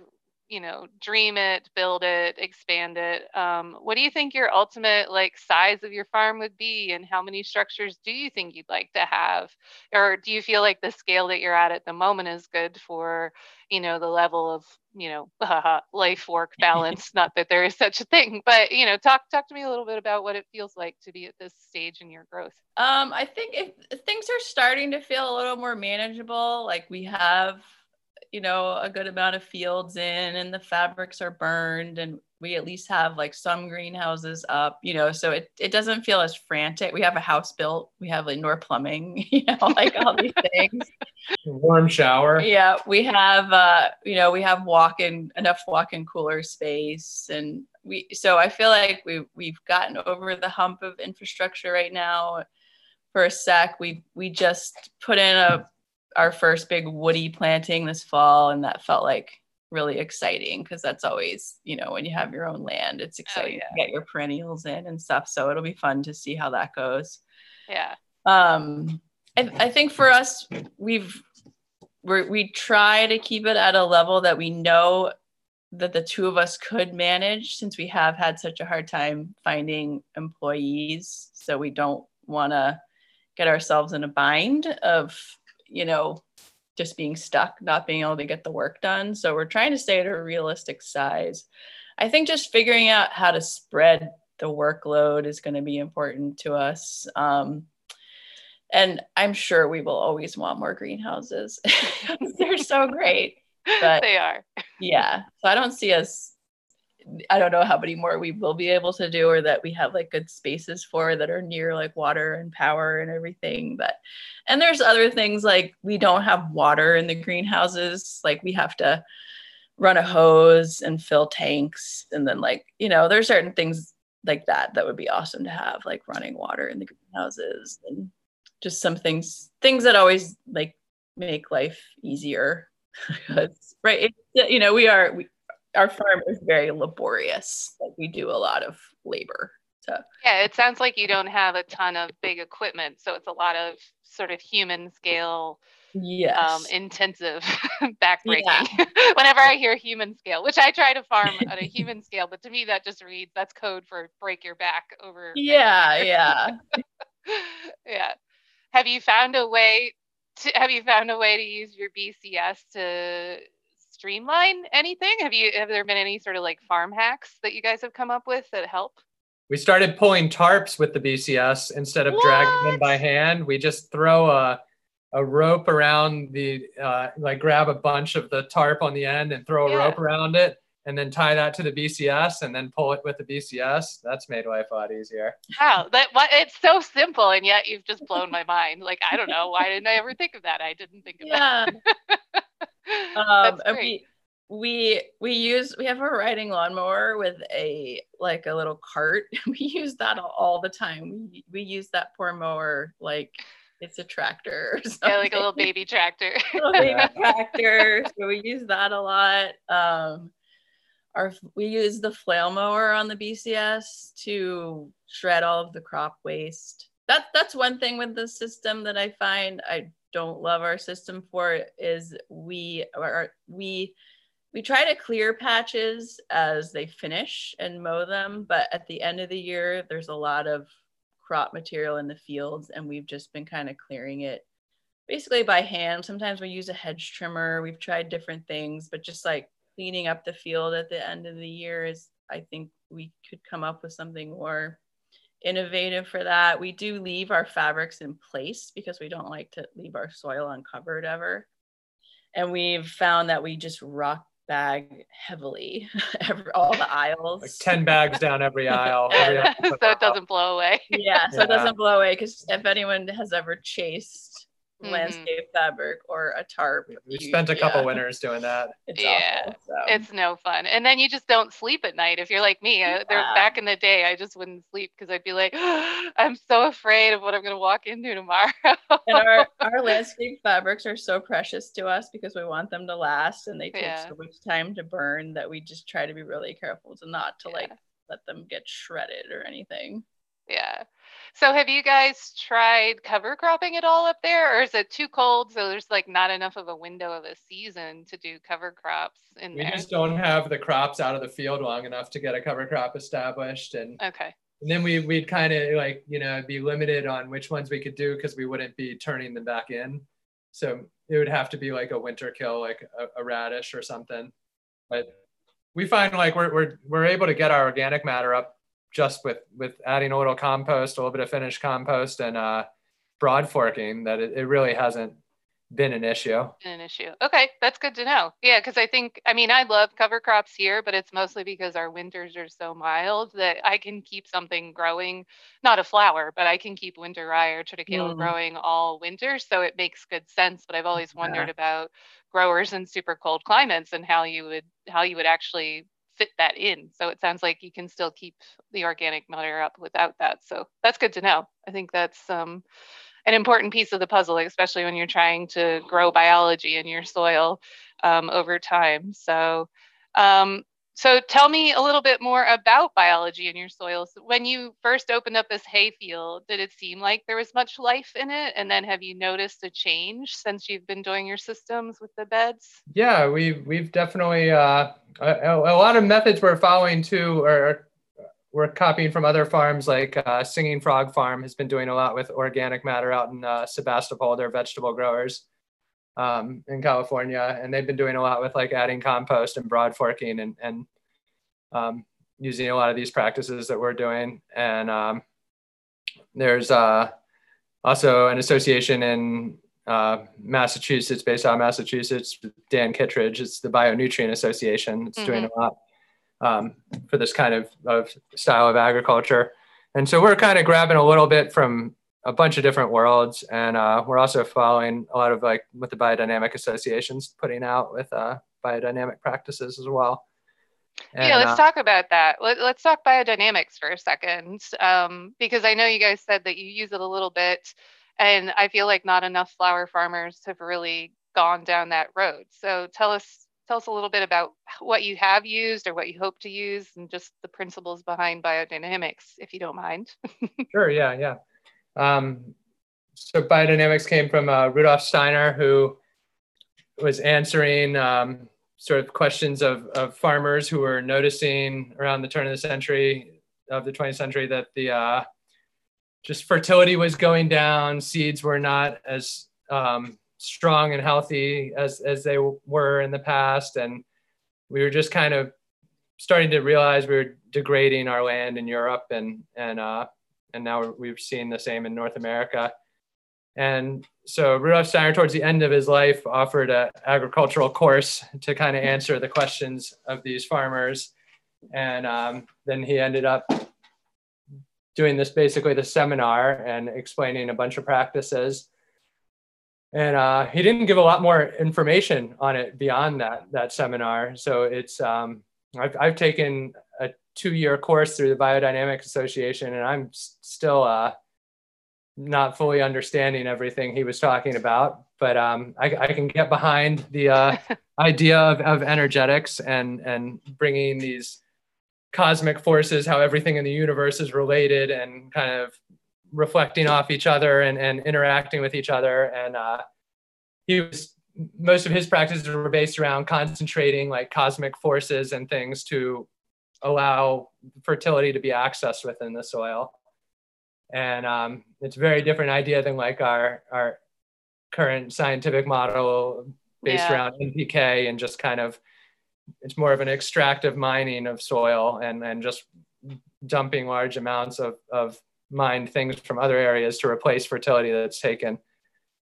you know dream it build it expand it. Um, what do you think your ultimate like size of your farm would be and how many structures do you think you'd like to have? Or do you feel like the scale that you're at at the moment is good for you know the level of you know <laughs> life work balance? <laughs> Not that there is such a thing but you know talk talk to me a little bit about what it feels like to be at this stage in your growth. Um, i think if things are starting to feel a little more manageable like we have you know a good amount of fields in and the fabrics are burned and we at least have like some greenhouses up you know so it, it doesn't feel as frantic. We have a house built. We have indoor plumbing <laughs> you know like all these <laughs> things. Warm shower. Yeah we have uh you know we have walk-in enough walk-in cooler space and we so i feel like we we've gotten over the hump of infrastructure right now. For a sec we we just put in a our first big woody planting this fall, and that felt like really exciting because that's always, you know, when you have your own land, it's oh, exciting oh, yeah. to get your perennials in and stuff. So it'll be fun to see how that goes. Yeah. Um, I, I think for us, we've we we try to keep it at a level that we know that the two of us could manage since we have had such a hard time finding employees. So we don't want to get ourselves in a bind of you know, just being stuck, not being able to get the work done. So we're trying to stay at a realistic size. I think just figuring out how to spread the workload is going to be important to us. Um, and I'm sure we will always want more greenhouses. <laughs> They're so great. But they are. yeah. So I don't see us I don't know how many more we will be able to do or that we have like good spaces for that are near like water and power and everything. But and there's other things like we don't have water in the greenhouses. Like we have to run a hose and fill tanks. And then like, you know, there's certain things like that that would be awesome to have, like running water in the greenhouses and just some things, things that always like make life easier. <laughs> right. It, you know, we are we, our farm is very laborious. Like we do a lot of labor. So yeah, it sounds like you don't have a ton of big equipment, so it's a lot of sort of human scale yes. um, intensive <laughs> backbreaking. Yeah. <laughs> Whenever I hear human scale, which I try to farm at a human scale, but to me that just reads that's code for break your back over. <laughs> Yeah, yeah, yeah. Have you found a way to have you found a way to use your BCS to streamline anything? Have you have there been any sort of like farm hacks that you guys have come up with that help? We started pulling tarps with the BCS instead of what? dragging them by hand. We just throw a a rope around the uh, like grab a bunch of the tarp on the end and throw a yeah. rope around it and then tie that to the BCS and then pull it with the BCS. That's made life a lot easier. Wow, that it's so simple and yet you've just blown my mind. Like I don't know why didn't I ever think of that? I didn't think of yeah. that. <laughs> um, we we we use we have a riding lawnmower with a like a little cart. <laughs> We use that all the time. We we use that poor mower like it's a tractor <laughs> Yeah, like a little baby tractor. <laughs> little baby tractor. So we use that a lot. Um, our we use the flail mower on the BCS to shred all of the crop waste. That that's one thing with the system that I find I don't love our system for is we are we we try to clear patches as they finish and mow them but at the end of the year there's a lot of crop material in the fields and we've just been kind of clearing it basically by hand. Sometimes we use a hedge trimmer. We've tried different things, but just like cleaning up the field at the end of the year is, I think we could come up with something more innovative for that. We do leave our fabrics in place because we don't like to leave our soil uncovered ever. And we've found that we just rock bag heavily <laughs> every, all the aisles. Like 10 bags down every <laughs> aisle. <laughs> Every so it doesn't blow away. Yeah, so Yeah. it doesn't blow away because if anyone has ever chased Mhm. landscape fabric or a tarp, We you- spent a couple yeah, winters doing that. It's Yeah, awful, so. It's no fun. And then you just don't sleep at night. If you're like me, I, there back in the day, I just wouldn't sleep because I'd be like, <gasps> I'm so afraid of what I'm going to walk into tomorrow. and our, our landscape fabrics are so precious to us because we want them to last and they take Yeah. so much time to burn that we just try to be really careful to not to like let them get shredded or anything. Yeah. So have you guys tried cover cropping at all up there, or is it too cold? So there's like not enough of a window of a season to do cover crops in We there. just don't have the crops out of the field long enough to get a cover crop established. And, Okay. and then we, we'd kind of like, you know, be limited on which ones we could do because we wouldn't be turning them back in. So it would have to be like a winter kill, like a, a radish or something. But we find like we're, we're, we're able to get our organic matter up just with, with adding a little compost, a little bit of finished compost and uh, broad forking that it, it really hasn't been an issue. an issue. Okay, that's good to know. Yeah, because I think, I mean, I love cover crops here, but it's mostly because our winters are so mild that I can keep something growing, not a flower, but I can keep winter rye or triticale Mm. growing all winter. So it makes good sense. But I've always Yeah. wondered about growers in super cold climates and how you would how you would actually fit that in. So it sounds like you can still keep the organic matter up without that. So that's good to know. I think that's um an important piece of the puzzle, especially when you're trying to grow biology in your soil um, over time. So, um, so tell me a little bit more about biology in your soils. When you first opened up this hay field, did it seem like there was much life in it? And then have you noticed a change since you've been doing your systems with the beds? Yeah, we've we've definitely uh, a, a lot of methods we're following too, or we're copying from other farms. Like uh, Singing Frog Farm has been doing a lot with organic matter out in uh, Sebastopol. They're vegetable growers um, in California, and they've been doing a lot with like adding compost and broad forking and and um, using a lot of these practices that we're doing. And um, there's uh, also an association in uh, Massachusetts, based out of Massachusetts, Dan Kittredge. It's the Bionutrient Association. It's doing a lot um, for this kind of, of style of agriculture. And so we're kind of grabbing a little bit from a bunch of different worlds. And uh, we're also following a lot of like what the biodynamic associations putting out with uh, biodynamic practices as well. yeah, let's uh, talk about that. Let, let's talk biodynamics for a second, um, because I know you guys said that you use it a little bit, and I feel like not enough flower farmers have really gone down that road. So tell us, tell us a little bit about what you have used or what you hope to use, and just the principles behind biodynamics, if you don't mind. <laughs> Sure, yeah, yeah. Um, so biodynamics came from uh, Rudolf Steiner, who was answering um, sort of questions of, of farmers who were noticing around the turn of the century, of the 20th century, that the uh, just fertility was going down, seeds were not as um, strong and healthy as, as they were in the past. And we were just kind of starting to realize we were degrading our land in Europe and, and, uh, and now we've seen the same in North America. And so Rudolf Steiner, towards the end of his life, offered an agricultural course to kind of answer the questions of these farmers. And um, then he ended up doing this basically the seminar and explaining a bunch of practices. And uh, he didn't give a lot more information on it beyond that that seminar. So it's um, I've, I've taken a two-year course through the Biodynamic Association, and I'm still uh, not fully understanding everything he was talking about. But um, I, I can get behind the uh, <laughs> idea of, of energetics and and bringing these cosmic forces, how everything in the universe is related, and kind of reflecting off each other and, and interacting with each other. And uh, he was most of his practices were based around concentrating like cosmic forces and things to allow fertility to be accessed within the soil. And um, it's a very different idea than like our our current scientific model based Yeah. around NPK and just kind of it's more of an extractive mining of soil and and just dumping large amounts of of mined things from other areas to replace fertility that's taken.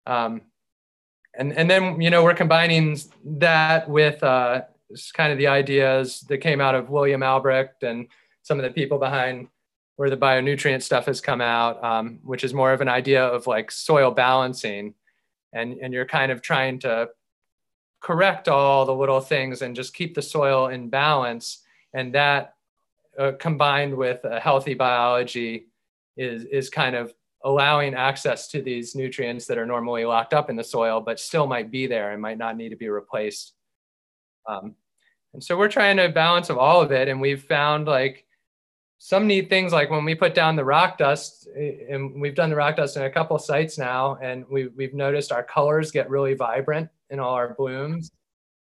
Um, and and then you know we're combining that with uh, s- kind of the ideas that came out of William Albrecht and some of the people behind where the bionutrient stuff has come out, um, which is more of an idea of like soil balancing, and and you're kind of trying to correct all the little things and just keep the soil in balance, and that uh, combined with a healthy biology is is kind of allowing access to these nutrients that are normally locked up in the soil, but still might be there and might not need to be replaced. Um, and so we're trying to balance of all of it, and we've found like some neat things like when we put down the rock dust, eh, and we've done the rock dust in a couple sites now, and we've we've noticed our colors get really vibrant in all our blooms,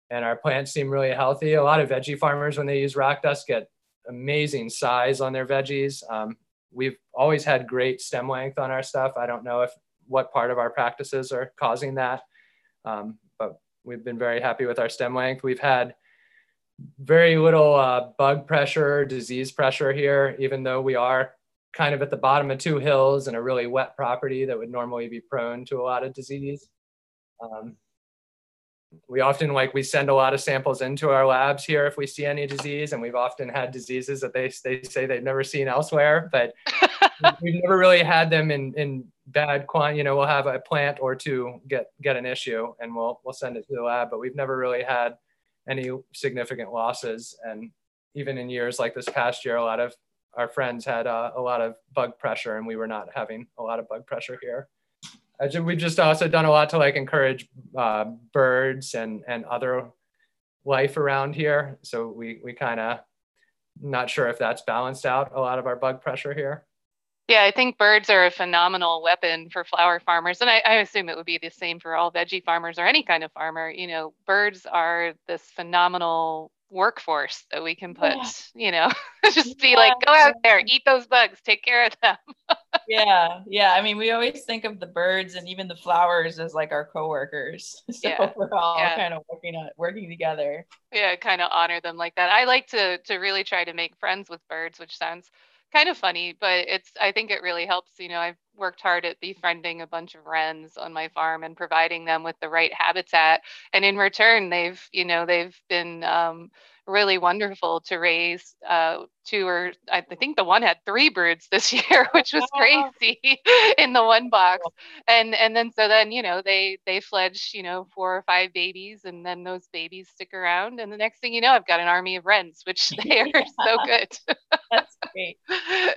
and our plants seem really healthy. A lot of veggie farmers, when they use rock dust, get amazing size on their veggies. Um, we've always had great stem length on our stuff. I don't know if what part of our practices are causing that, um, but we've been very happy with our stem length. We've had very little uh, bug pressure, disease pressure here, even though we are kind of at the bottom of two hills and a really wet property that would normally be prone to a lot of disease. Um, we often like we send a lot of samples into our labs here if we see any disease and we've often had diseases that they, they say they've never seen elsewhere but <laughs> we've never really had them in, in bad quant you know we'll have a plant or two get get an issue and we'll we'll send it to the lab but we've never really had any significant losses and even in years like this past year a lot of our friends had uh, a lot of bug pressure and we were not having a lot of bug pressure here we've just also done a lot to like encourage uh, birds and and other life around here. So we we kind of not sure if that's balanced out a lot of our bug pressure here. Yeah, I think birds are a phenomenal weapon for flower farmers. And I, I assume it would be the same for all veggie farmers or any kind of farmer. You know, birds are this phenomenal workforce that we can put, Yeah. you know, <laughs> just be like, go out there, eat those bugs, take care of them. <laughs> yeah, yeah. I mean, we always think of the birds and even the flowers as like our coworkers. <laughs> So Yeah, we're all yeah. kind of working on working together. yeah, kind of honor them like that. I like to to really try to make friends with birds, which sounds kind of funny, but it's I think it really helps. You know, I've worked hard at befriending a bunch of wrens on my farm and providing them with the right habitat, and in return, they've you know they've been um, really wonderful to raise. Uh, two or I think the one had three broods this <laughs> year, which was crazy in the one box. And and then so then you know they they fledge you know four or five babies and then those babies stick around. And the next thing you know i've got an army of wrens which <laughs> they are so good. That's <laughs> great.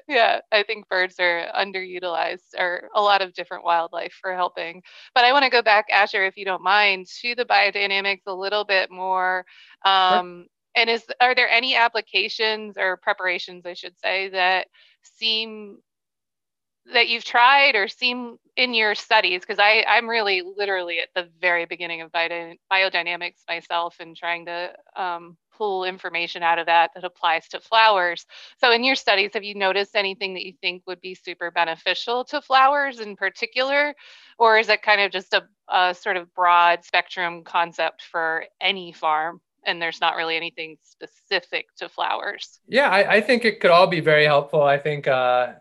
yeah i think birds are underutilized or a lot of different wildlife for helping. But i want to go back asher if you don't mind to the biodynamics a little bit more. Um, and is are there any applications or preparations i should say that seem that you've tried or seem in your studies because I I'm really literally at the very beginning of bio, biodynamics myself and trying to um, pull information out of that that applies to flowers. So in your studies, have you noticed anything that you think would be super beneficial to flowers in particular, or is it kind of just a, a sort of broad spectrum concept for any farm? And there's not really anything specific to flowers. Yeah, I, I think it could all be very helpful. I think uh,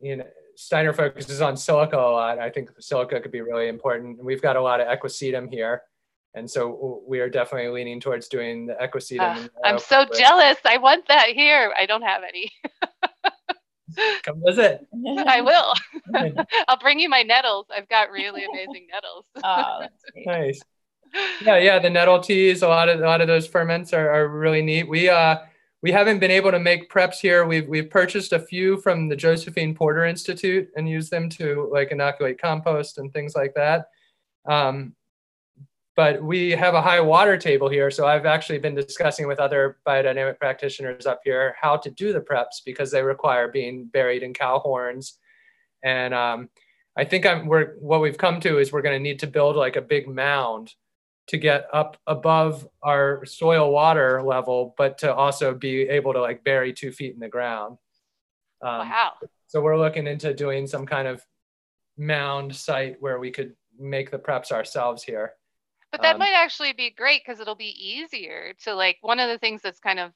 you know Steiner focuses on silica a lot. I think silica could be really important. We've got a lot of equisetum here, and so we are definitely leaning towards doing the equisetum. Uh, in I'm so with- jealous. I want that here. I don't have any. <laughs> Come visit. I will. <laughs> <laughs> I'll bring you my nettles. I've got really amazing nettles. oh, that's great. nice. Yeah, yeah. The nettle teas, a lot of a lot of those ferments are, are really neat. We uh we haven't been able to make preps here. We've we've purchased a few from the Josephine Porter Institute and used them to like inoculate compost and things like that. Um, but we have a high water table here, so I've actually been discussing with other biodynamic practitioners up here how to do the preps because they require being buried in cow horns, and um, I think I'm we're what we've come to is we're going to need to build like a big mound to get up above our soil water level, but to also be able to like bury two feet in the ground. Um, wow. So we're looking into doing some kind of mound site where we could make the preps ourselves here. But that Um, might actually be great because it'll be easier to like one of the things that's kind of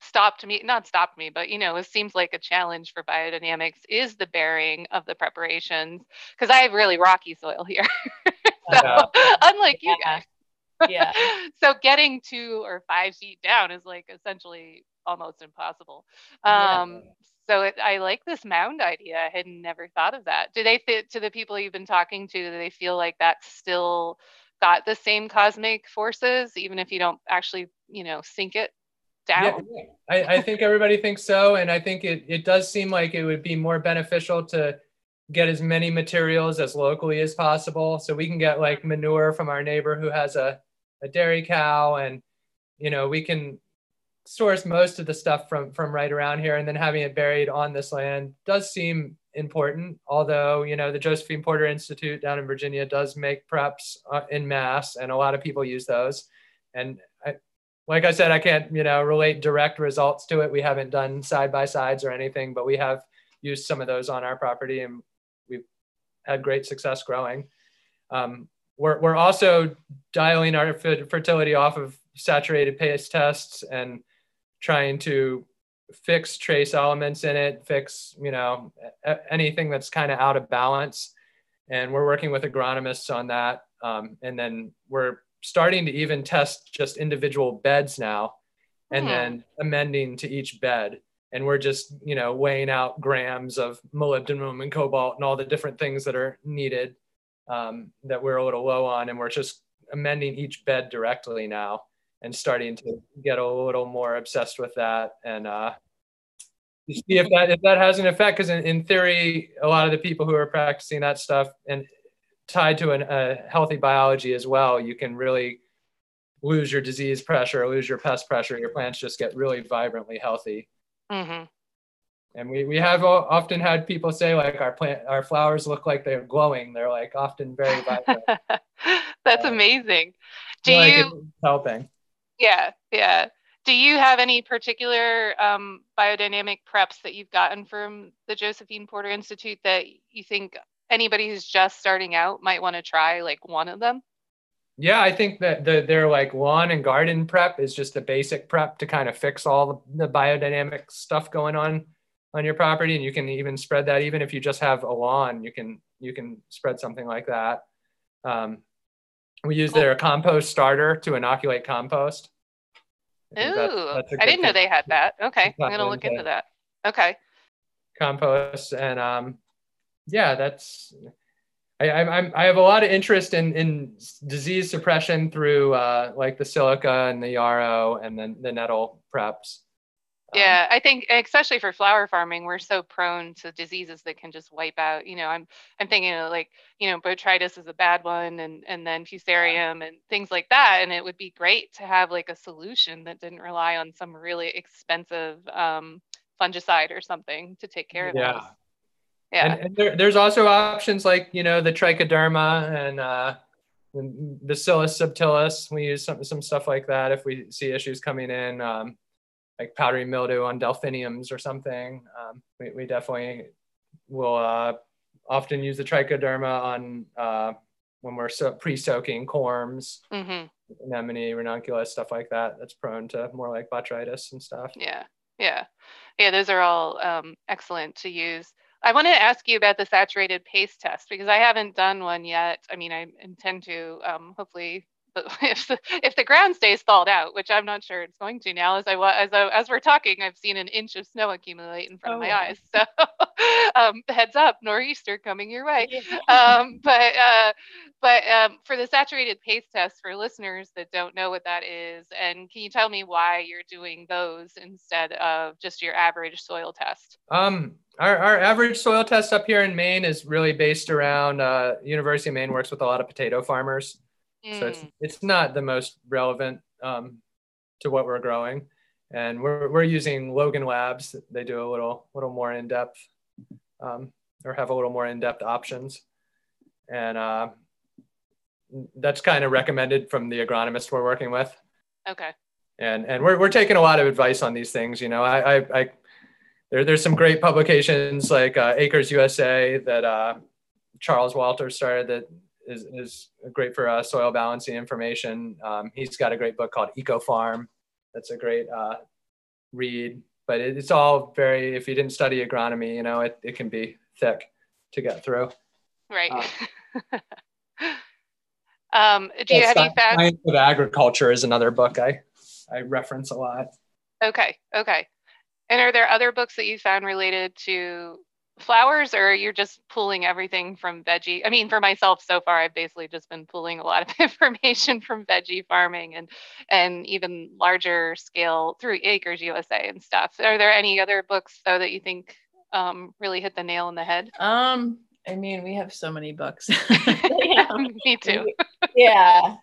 stopped me, not stopped me, but you know, it seems like a challenge for biodynamics is the bearing of the preparations because I have really rocky soil here. <laughs> so, Yeah. unlike you guys. Yeah. <laughs> so getting two or five feet down is like essentially almost impossible. Yeah. Um, so it, I like this mound idea. I had never thought of that. Do they fit to the people you've been talking to? Do they feel like that's still got the same cosmic forces, even if you don't actually, you know, sink it down? Yeah, I, I think everybody thinks so. And I think it, it does seem like it would be more beneficial to get as many materials as locally as possible. So we can get like manure from our neighbor who has a, a dairy cow and, you know, we can source most of the stuff from, from right around here and then having it buried on this land does seem important. Although, you know, the Josephine Porter Institute down in Virginia does make preps uh, in mass and a lot of people use those. And I, like I said, I can't, you know, relate direct results to it. We haven't done side by sides or anything, but we have used some of those on our property and we've had great success growing. Um, we're, we're also dialing our fer- fertility off of saturated paste tests and trying to fix trace elements in it, fix, you know, anything that's kind of out of balance. And we're working with agronomists on that. Um, and then we're starting to even test just individual beds now and Hmm. then amending to each bed and we're just you know weighing out grams of molybdenum and cobalt and all the different things that are needed um, that we're a little low on and we're just amending each bed directly now and starting to get a little more obsessed with that. And uh, see if that if that has an effect because in, in theory a lot of the people who are practicing that stuff and tied to a healthy biology as well you can really lose your disease pressure lose your pest pressure. Your plants just get really vibrantly healthy. Hmm and we, we have often had people say like our plant our flowers look like they're glowing they're like often very vibrant <laughs> That's Uh, amazing. Do like you? helping Yeah, yeah. Do you have any particular um, biodynamic preps that you've gotten from the Josephine Porter Institute that you think anybody who's just starting out might want to try, like one of them? yeah i think that the, their like lawn and garden prep is just a basic prep to kind of fix all the, the biodynamic stuff going on on your property and you can even spread that even if you just have a lawn you can you can spread something like that um, we use their compost starter to inoculate compost Ooh, I that's- that's I didn't know they had that. Okay, I'm gonna look into- that. Okay. compost and um yeah that's I, I I'm I have a lot of interest in in disease suppression through uh like the silica and the yarrow and then the nettle preps. Um, Yeah, I think especially for flower farming, we're so prone to diseases that can just wipe out. You know, I'm I'm thinking of like, you know, botrytis is a bad one and and then fusarium and things like that. And it would be great to have like a solution that didn't rely on some really expensive um, fungicide or something to take care of Yeah. those. Yeah. And, and there, there's also options like you know the trichoderma and uh, Bacillus subtilis. We use some some stuff like that if we see issues coming in, um, like powdery mildew on delphiniums or something. Um, we, we definitely will uh, often use the trichoderma on uh, when we're so pre-soaking corms, hmm anemone, ranunculus, stuff like that. That's prone to more like botrytis and stuff. Yeah. Yeah. Yeah. Those are all um, excellent to use. I want to ask you about the saturated paste test because I haven't done one yet. I mean, I intend to um, hopefully, but <laughs> if the, if the ground stays thawed out, which I'm not sure it's going to now, as I wa- as I, as we're talking, I've seen an inch of snow accumulate in front of Oh, my eyes. So <laughs> um, heads up, nor'easter coming your way <laughs> um, but uh, but um, for the saturated paste test for listeners that don't know what that is, and can you tell me why you're doing those instead of just your average soil test? Um, our, our average soil test up here in Maine is really based around uh, University of Maine works with a lot of potato farmers. So it's Mm, it's not the most relevant um, to what we're growing, and we're we're using Logan Labs. They do a little little more in depth, um, or have a little more in depth options, and uh, that's kind of recommended from the agronomist we're working with. okay. And and we're we're taking a lot of advice on these things. You know, I I, I there there's some great publications like uh, Acres USA that uh, Charles Walter started that is, is great for uh, soil balancing information. Um, he's got a great book called Eco Farm. That's a great uh, read. But it, it's all very, if you didn't study agronomy, you know, it, it can be thick to get through. Right. Uh, <laughs> um, do you, have you found? Science of Agriculture is another book I, I reference a lot. Okay. Okay. And are there other books that you found related to flowers or you're just pulling everything from veggie? I mean for myself so far i've basically just been pulling a lot of <laughs> information from veggie farming and and even larger scale through acres usa and stuff. Are there any other books though that you think um, really hit the nail on the head? Um i mean we have so many books. <laughs> Yeah. <laughs> me too. yeah.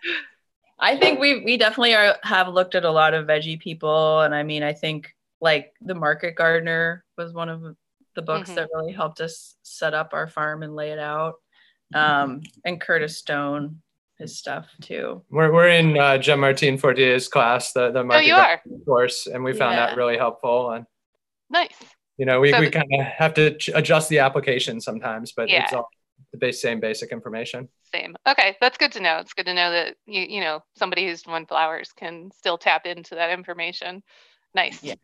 I think we we definitely are have looked at a lot of veggie people and i mean i think like the market gardener was one of the books mm-hmm. that really helped us set up our farm and lay it out. Um, and Curtis Stone, his stuff too. We're, we're in uh, Jean Martin Fortier's class, the, the market oh, you are? course, and we found yeah. that really helpful. And nice. You know, we, so we kind of have to ch- adjust the application sometimes, but yeah. it's all the base, same basic information. Same. Okay, that's good to know. It's good to know that you you know somebody who's done flowers can still tap into that information. Nice. Yeah.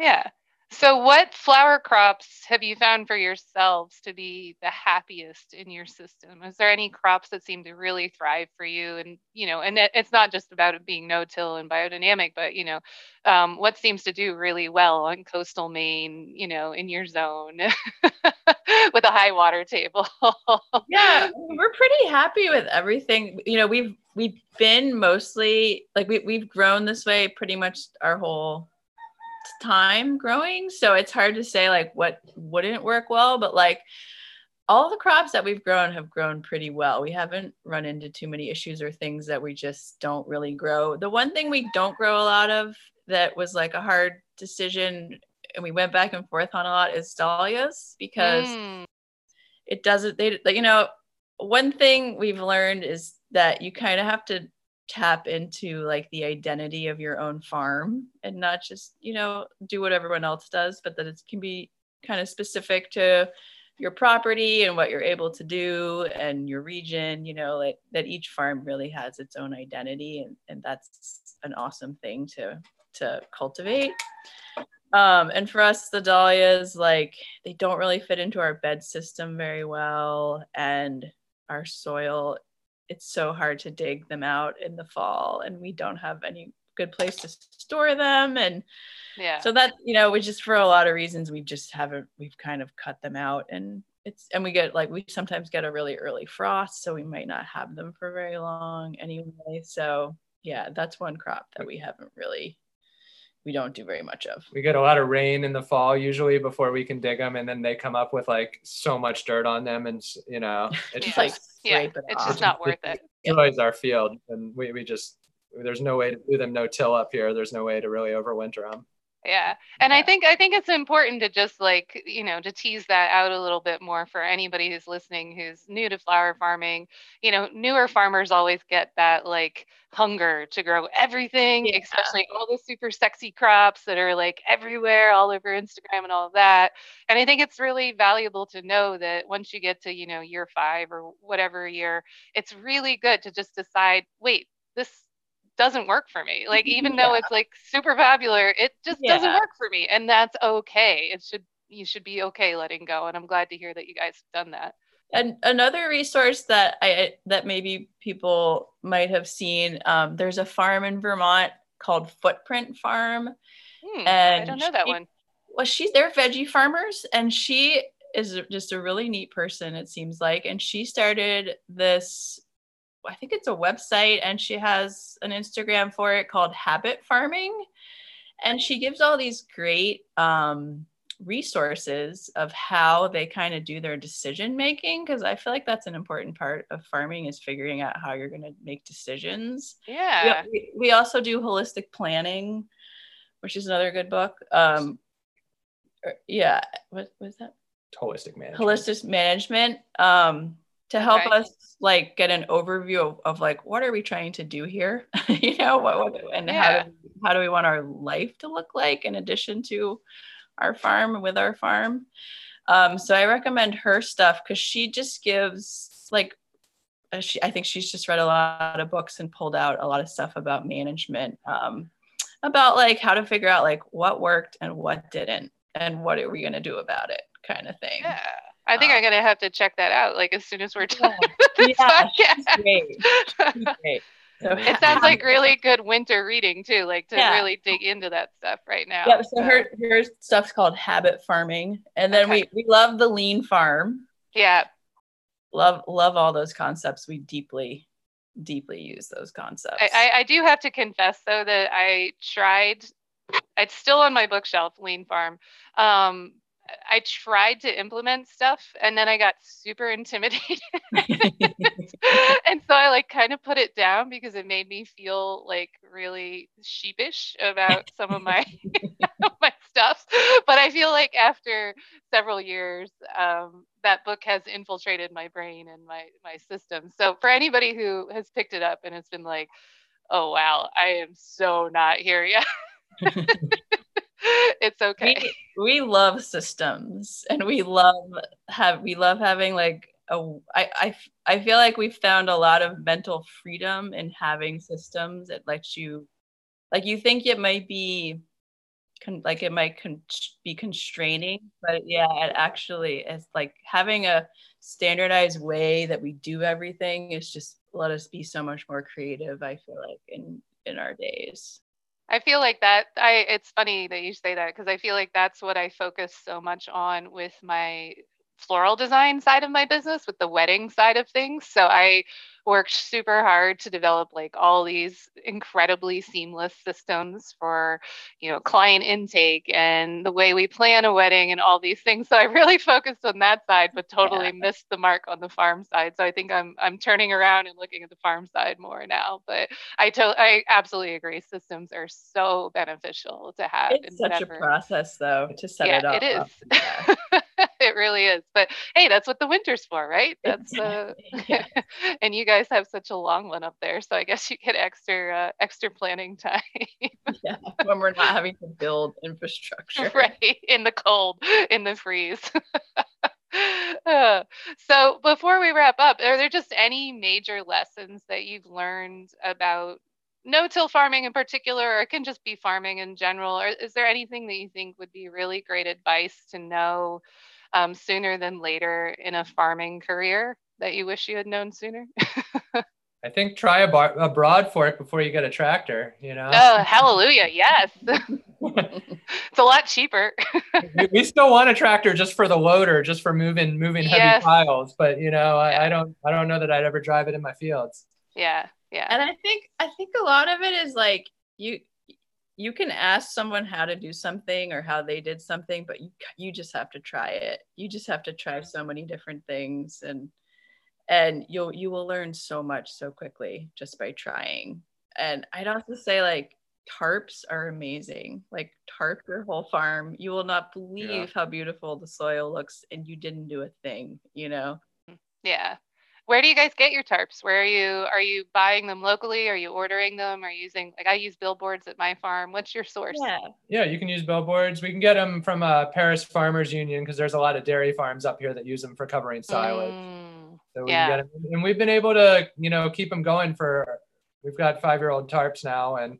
Yeah. So, what flower crops have you found for yourselves to be the happiest in your system? Is there any crops that seem to really thrive for you? And you know, and it's not just about it being no-till and biodynamic, but you know, um, what seems to do really well on coastal Maine? You know, in your zone <laughs> with a high water table. <laughs> yeah, we're pretty happy with everything. You know, we've we've been mostly like we we've grown this way pretty much our whole time growing. So it's hard to say like what wouldn't work well but like all the crops that we've grown have grown pretty well. We haven't run into too many issues or things that we just don't really grow. The one thing we don't grow a lot of that was like a hard decision and we went back and forth on a lot is dahlias because mm. it doesn't they you know one thing we've learned is that you kind of have to tap into like the identity of your own farm and not just you know do what everyone else does but that it can be kind of specific to your property and what you're able to do and your region you know like that each farm really has its own identity and, and that's an awesome thing to to cultivate. Um, and for us the dahlias like they don't really fit into our bed system very well and our soil it's so hard to dig them out in the fall and we don't have any good place to store them. And yeah. so that you know we just for a lot of reasons we just haven't we've kind of cut them out. And it's and we get like we sometimes get a really early frost so we might not have them for very long anyway. So yeah that's one crop that we haven't really we don't do very much of. We get a lot of rain in the fall usually before we can dig them, and then they come up with like so much dirt on them, and you know, <laughs> it's just like yeah, it it's just not worth it. Destroys our field, and we we just there's no way to do them no till up here. There's no way to really overwinter them yeah and i think i think it's important to just like you know to tease that out a little bit more for anybody who's listening who's new to flower farming. You know newer farmers always get that like hunger to grow everything yeah. especially all the super sexy crops that are like everywhere all over instagram and all of that. And i think it's really valuable to know that once you get to you know year five or whatever year it's really good to just decide wait this doesn't work for me. Like even yeah. though it's like super popular, it just yeah. doesn't work for me. And that's okay. It should you should be okay letting go. And I'm glad to hear that you guys have done that. And another resource that I that maybe people might have seen, um, there's a farm in Vermont called Footprint Farm. Hmm, and I don't know that she, one. Well, she's they're veggie farmers, and she is just a really neat person. It seems like, and she started this I think it's a website and she has an Instagram for it called Habit Farming. And she gives all these great um, resources of how they kind of do their decision making because I feel like that's an important part of farming is figuring out how you're going to make decisions. Yeah. We, we, also do holistic planning, which is another good book. Um, er, yeah. What was that? Holistic management. Holistic management. Um, to help okay. us like get an overview of, of, like what are we trying to do here <laughs> you know what, what and yeah. how, do, how do we want our life to look like in addition to our farm with our farm um, so i recommend her stuff because she just gives like uh, she, I think she's just read a lot of books and pulled out a lot of stuff about management, um, about like how to figure out like what worked and what didn't, and what are we gonna do about it, kind of thing. Yeah. I think Um, I'm gonna have to check that out like as soon as we're done Yeah. with <laughs> this Yeah, great. <laughs> Great. So It sounds like <laughs> really good winter reading too, like to Yeah. really dig into that stuff right now. Yep. So her her stuff's called habit farming, and then Okay. we we love the lean farm. yeah, Love love all those concepts. We deeply deeply use those concepts. I, I, I do have to confess though that I tried. It's still on my bookshelf, Lean Farm. Um, I tried to implement stuff, and then I got super <laughs> intimidated, <laughs> and so I like kind of put it down because it made me feel like really sheepish about some of my <laughs> my stuff. But I feel like after several years, um, that book has infiltrated my brain and my my system. So for anybody who has picked it up and it's been like, oh wow, I am so not here yet. <laughs> it's okay. we, we love systems and we love have we love having like a I, I I feel like we've found a lot of mental freedom in having systems that lets you like you think it might be con, like it might con, be constraining but yeah it actually is like having a standardized way that we do everything is just let us be so much more creative i feel like in in our days I feel like that I it's funny that you say that because I feel like that's what I focus so much on with my floral design side of my business with the wedding side of things. So I worked super hard to develop like all these incredibly seamless systems for, you know, client intake and the way we plan a wedding and all these things. <laughs> So I really focused on that side but totally missed the mark on the farm side. So I think I'm I'm turning around and looking at the farm side more now, but I to- I absolutely agree. Systems are so beneficial to have. it's in such a process though to set yeah, it up it is. <laughs> it really is. But hey, that's what the winter's for, right? <laughs> That's uh, <laughs> Yeah. <laughs> and you guys have such a long one up there, so I guess you get extra uh, extra planning time, yeah, when we're not having to build infrastructure. right? In the cold, in the freeze. Uh, so before we wrap up, are there just any major lessons that you've learned about no-till farming in particular, or it can just be farming in general? Or is there anything that you think would be really great advice to know um, sooner than later in a farming career that you wish you had known sooner? <laughs> I think try a, bar- a broad fork before you get a tractor. You know, oh, hallelujah! Yes, <laughs> it's a lot cheaper. <laughs> we, we still want a tractor just for the loader, just for moving moving heavy Yes. piles. But you know, I, Yeah. I don't I don't know that I'd ever drive it in my fields. yeah, yeah, And I think I think a lot of it is like you you can ask someone how to do something or how they did something, but you you just have to try it. You just have to try so many different things and and you'll you will learn so much so quickly just by trying. And I'd also say like tarps are amazing. Like tarp your whole farm. You will not believe how beautiful the soil looks and you didn't do a thing, you know. yeah. Where do you guys get your tarps? Where are you? Are you buying them locally? Are you ordering them? Are you using like I use billboards at my farm? What's your source? Yeah. Yeah, you can use billboards. We can get them from uh, Paris Farmers Union because there's a lot of dairy farms up here that use them for covering silage. Mm, So we Yeah. can get 'em- and we've been able to, you know, keep them going for. We've got five-year-old tarps now, and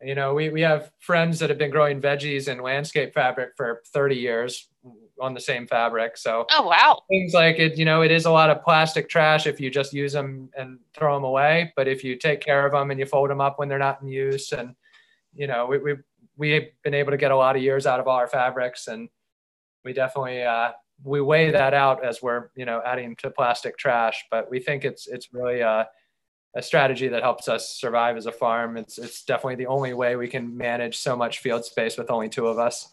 you know, we we have friends that have been growing veggies and landscape fabric for 30 years on the same fabric. So Oh wow. things like it, you know, it is a lot of plastic trash if you just use them and throw them away. But if you take care of them and you fold them up when they're not in use, and you know, we we we've been able to get a lot of years out of all our fabrics, and we definitely uh, we weigh that out as we're you know adding to plastic trash. But we think it's it's really uh, a strategy that helps us survive as a farm. It's it's definitely the only way we can manage so much field space with only two of us.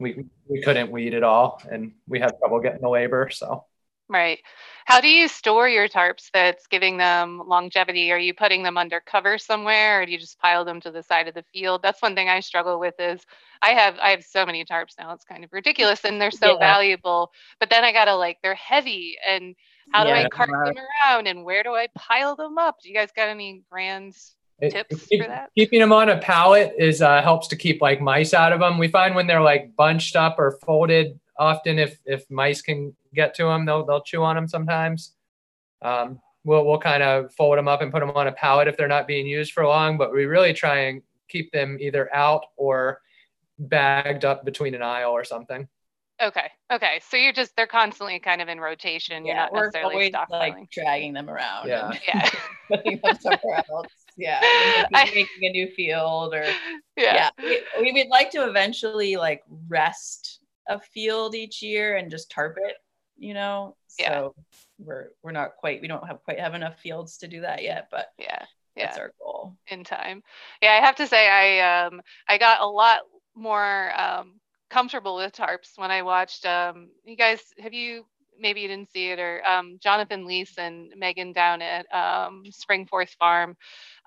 We we couldn't weed at all, and we had trouble getting the labor. So Right. How do you store your tarps that's giving them longevity? Are you putting them under cover somewhere or do you just pile them to the side of the field? That's one thing I struggle with is I have I have so many tarps now. It's kind of ridiculous and they're so Yeah. valuable. But then I gotta like they're heavy and how do I cart them around and where do I pile them up? Do you guys got any grand tips keep- for that? Keeping them on a pallet is uh, helps to keep like mice out of them. We find when they're like bunched up or folded, often if if mice can get to them, they'll they'll chew on them sometimes. Um, we'll we'll kind of fold them up and put them on a pallet if they're not being used for long. But we really try and keep them either out or bagged up between an aisle or something. Okay. Okay. So you're just they're constantly kind of in rotation. You're Yeah, not we're necessarily always stockpiling. like dragging them around. Yeah. and yeah. <laughs> putting them somewhere else. Yeah. <laughs> I- Making, a new field or yeah. yeah. We, we would like to eventually like rest a field each year and just tarp it, you know. Yeah. So we're we're not quite we don't have quite have enough fields to do that yet, but Yeah. Yeah. that's our goal. in time. Yeah, I have to say I um I got a lot more um comfortable with tarps when I watched um you guys have you maybe you didn't see it or um Jonathan Leiss and Megan down at um Springforth Farm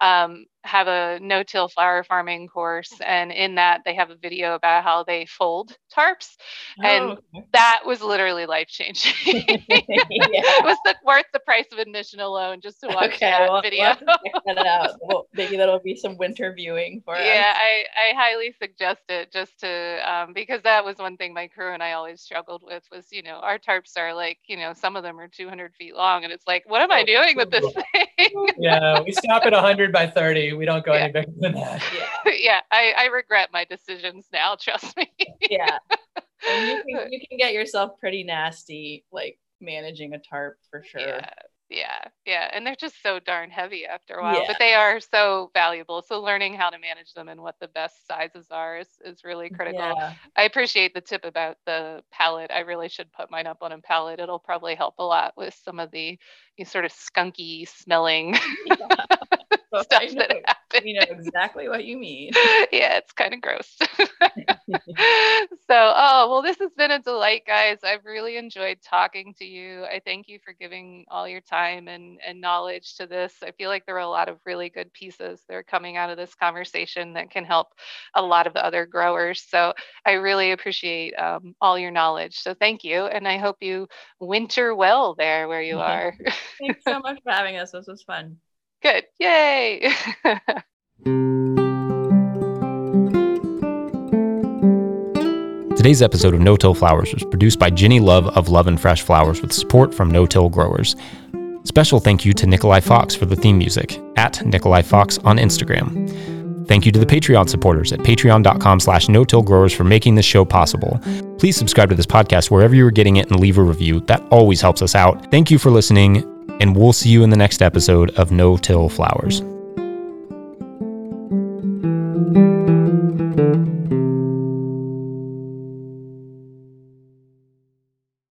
um have a no-till flower farming course and in that they have a video about how they fold tarps And- Oh, okay. that was literally life changing. <laughs> <laughs> it was the, worth the price of admission alone just to watch Okay, that well, we'll video. check that. <laughs> Well, maybe that'll be some winter viewing for us. yeah I, I highly suggest it just to um, because that was one thing my crew and i always struggled with was you know our tarps are like you know some of them are 200 feet long and it's like what am i Oh, doing with this thing Yeah, we stop at 100 by 30. We don't go Yeah. any bigger than that. Yeah. <laughs> yeah I, I regret my decisions now <laughs> trust me Yeah. <laughs> And you can, you can get yourself pretty nasty, like managing a tarp for sure. yeah yeah yeah and they're just so darn heavy after a while Yeah. but they are so valuable so learning how to manage them and what the best sizes are is, is really critical Yeah. I appreciate the tip about the palette. I really should put mine up on a palette. It'll probably help a lot with some of the you sort of skunky smelling I stuff know, that happens. we know exactly what you mean. <laughs> yeah, it's kind of gross. <laughs> so, oh, well, this has been a delight, guys. I've really enjoyed talking to you. I thank you for giving all your time and, and knowledge to this. I feel like there were a lot of really good pieces that are coming out of this conversation that can help a lot of the other growers. So, I really appreciate um, all your knowledge. So, thank you. And I hope you winter well there where you Yeah. <laughs> are. Thanks so much for having us. This was fun. Good. Yay. Today's episode of No Till Flowers was produced by Jennie Love of Love 'n Fresh Flowers with support from No Till Growers. Special thank you to Nikolai Fox for the theme music, at Nikolai Fox on Instagram. Thank you to the Patreon supporters at patreon.com slash no till growers for making this show possible. Please subscribe to this podcast wherever you are getting it and leave a review. That always helps us out. Thank you for listening, and we'll see you in the next episode of No Till Flowers.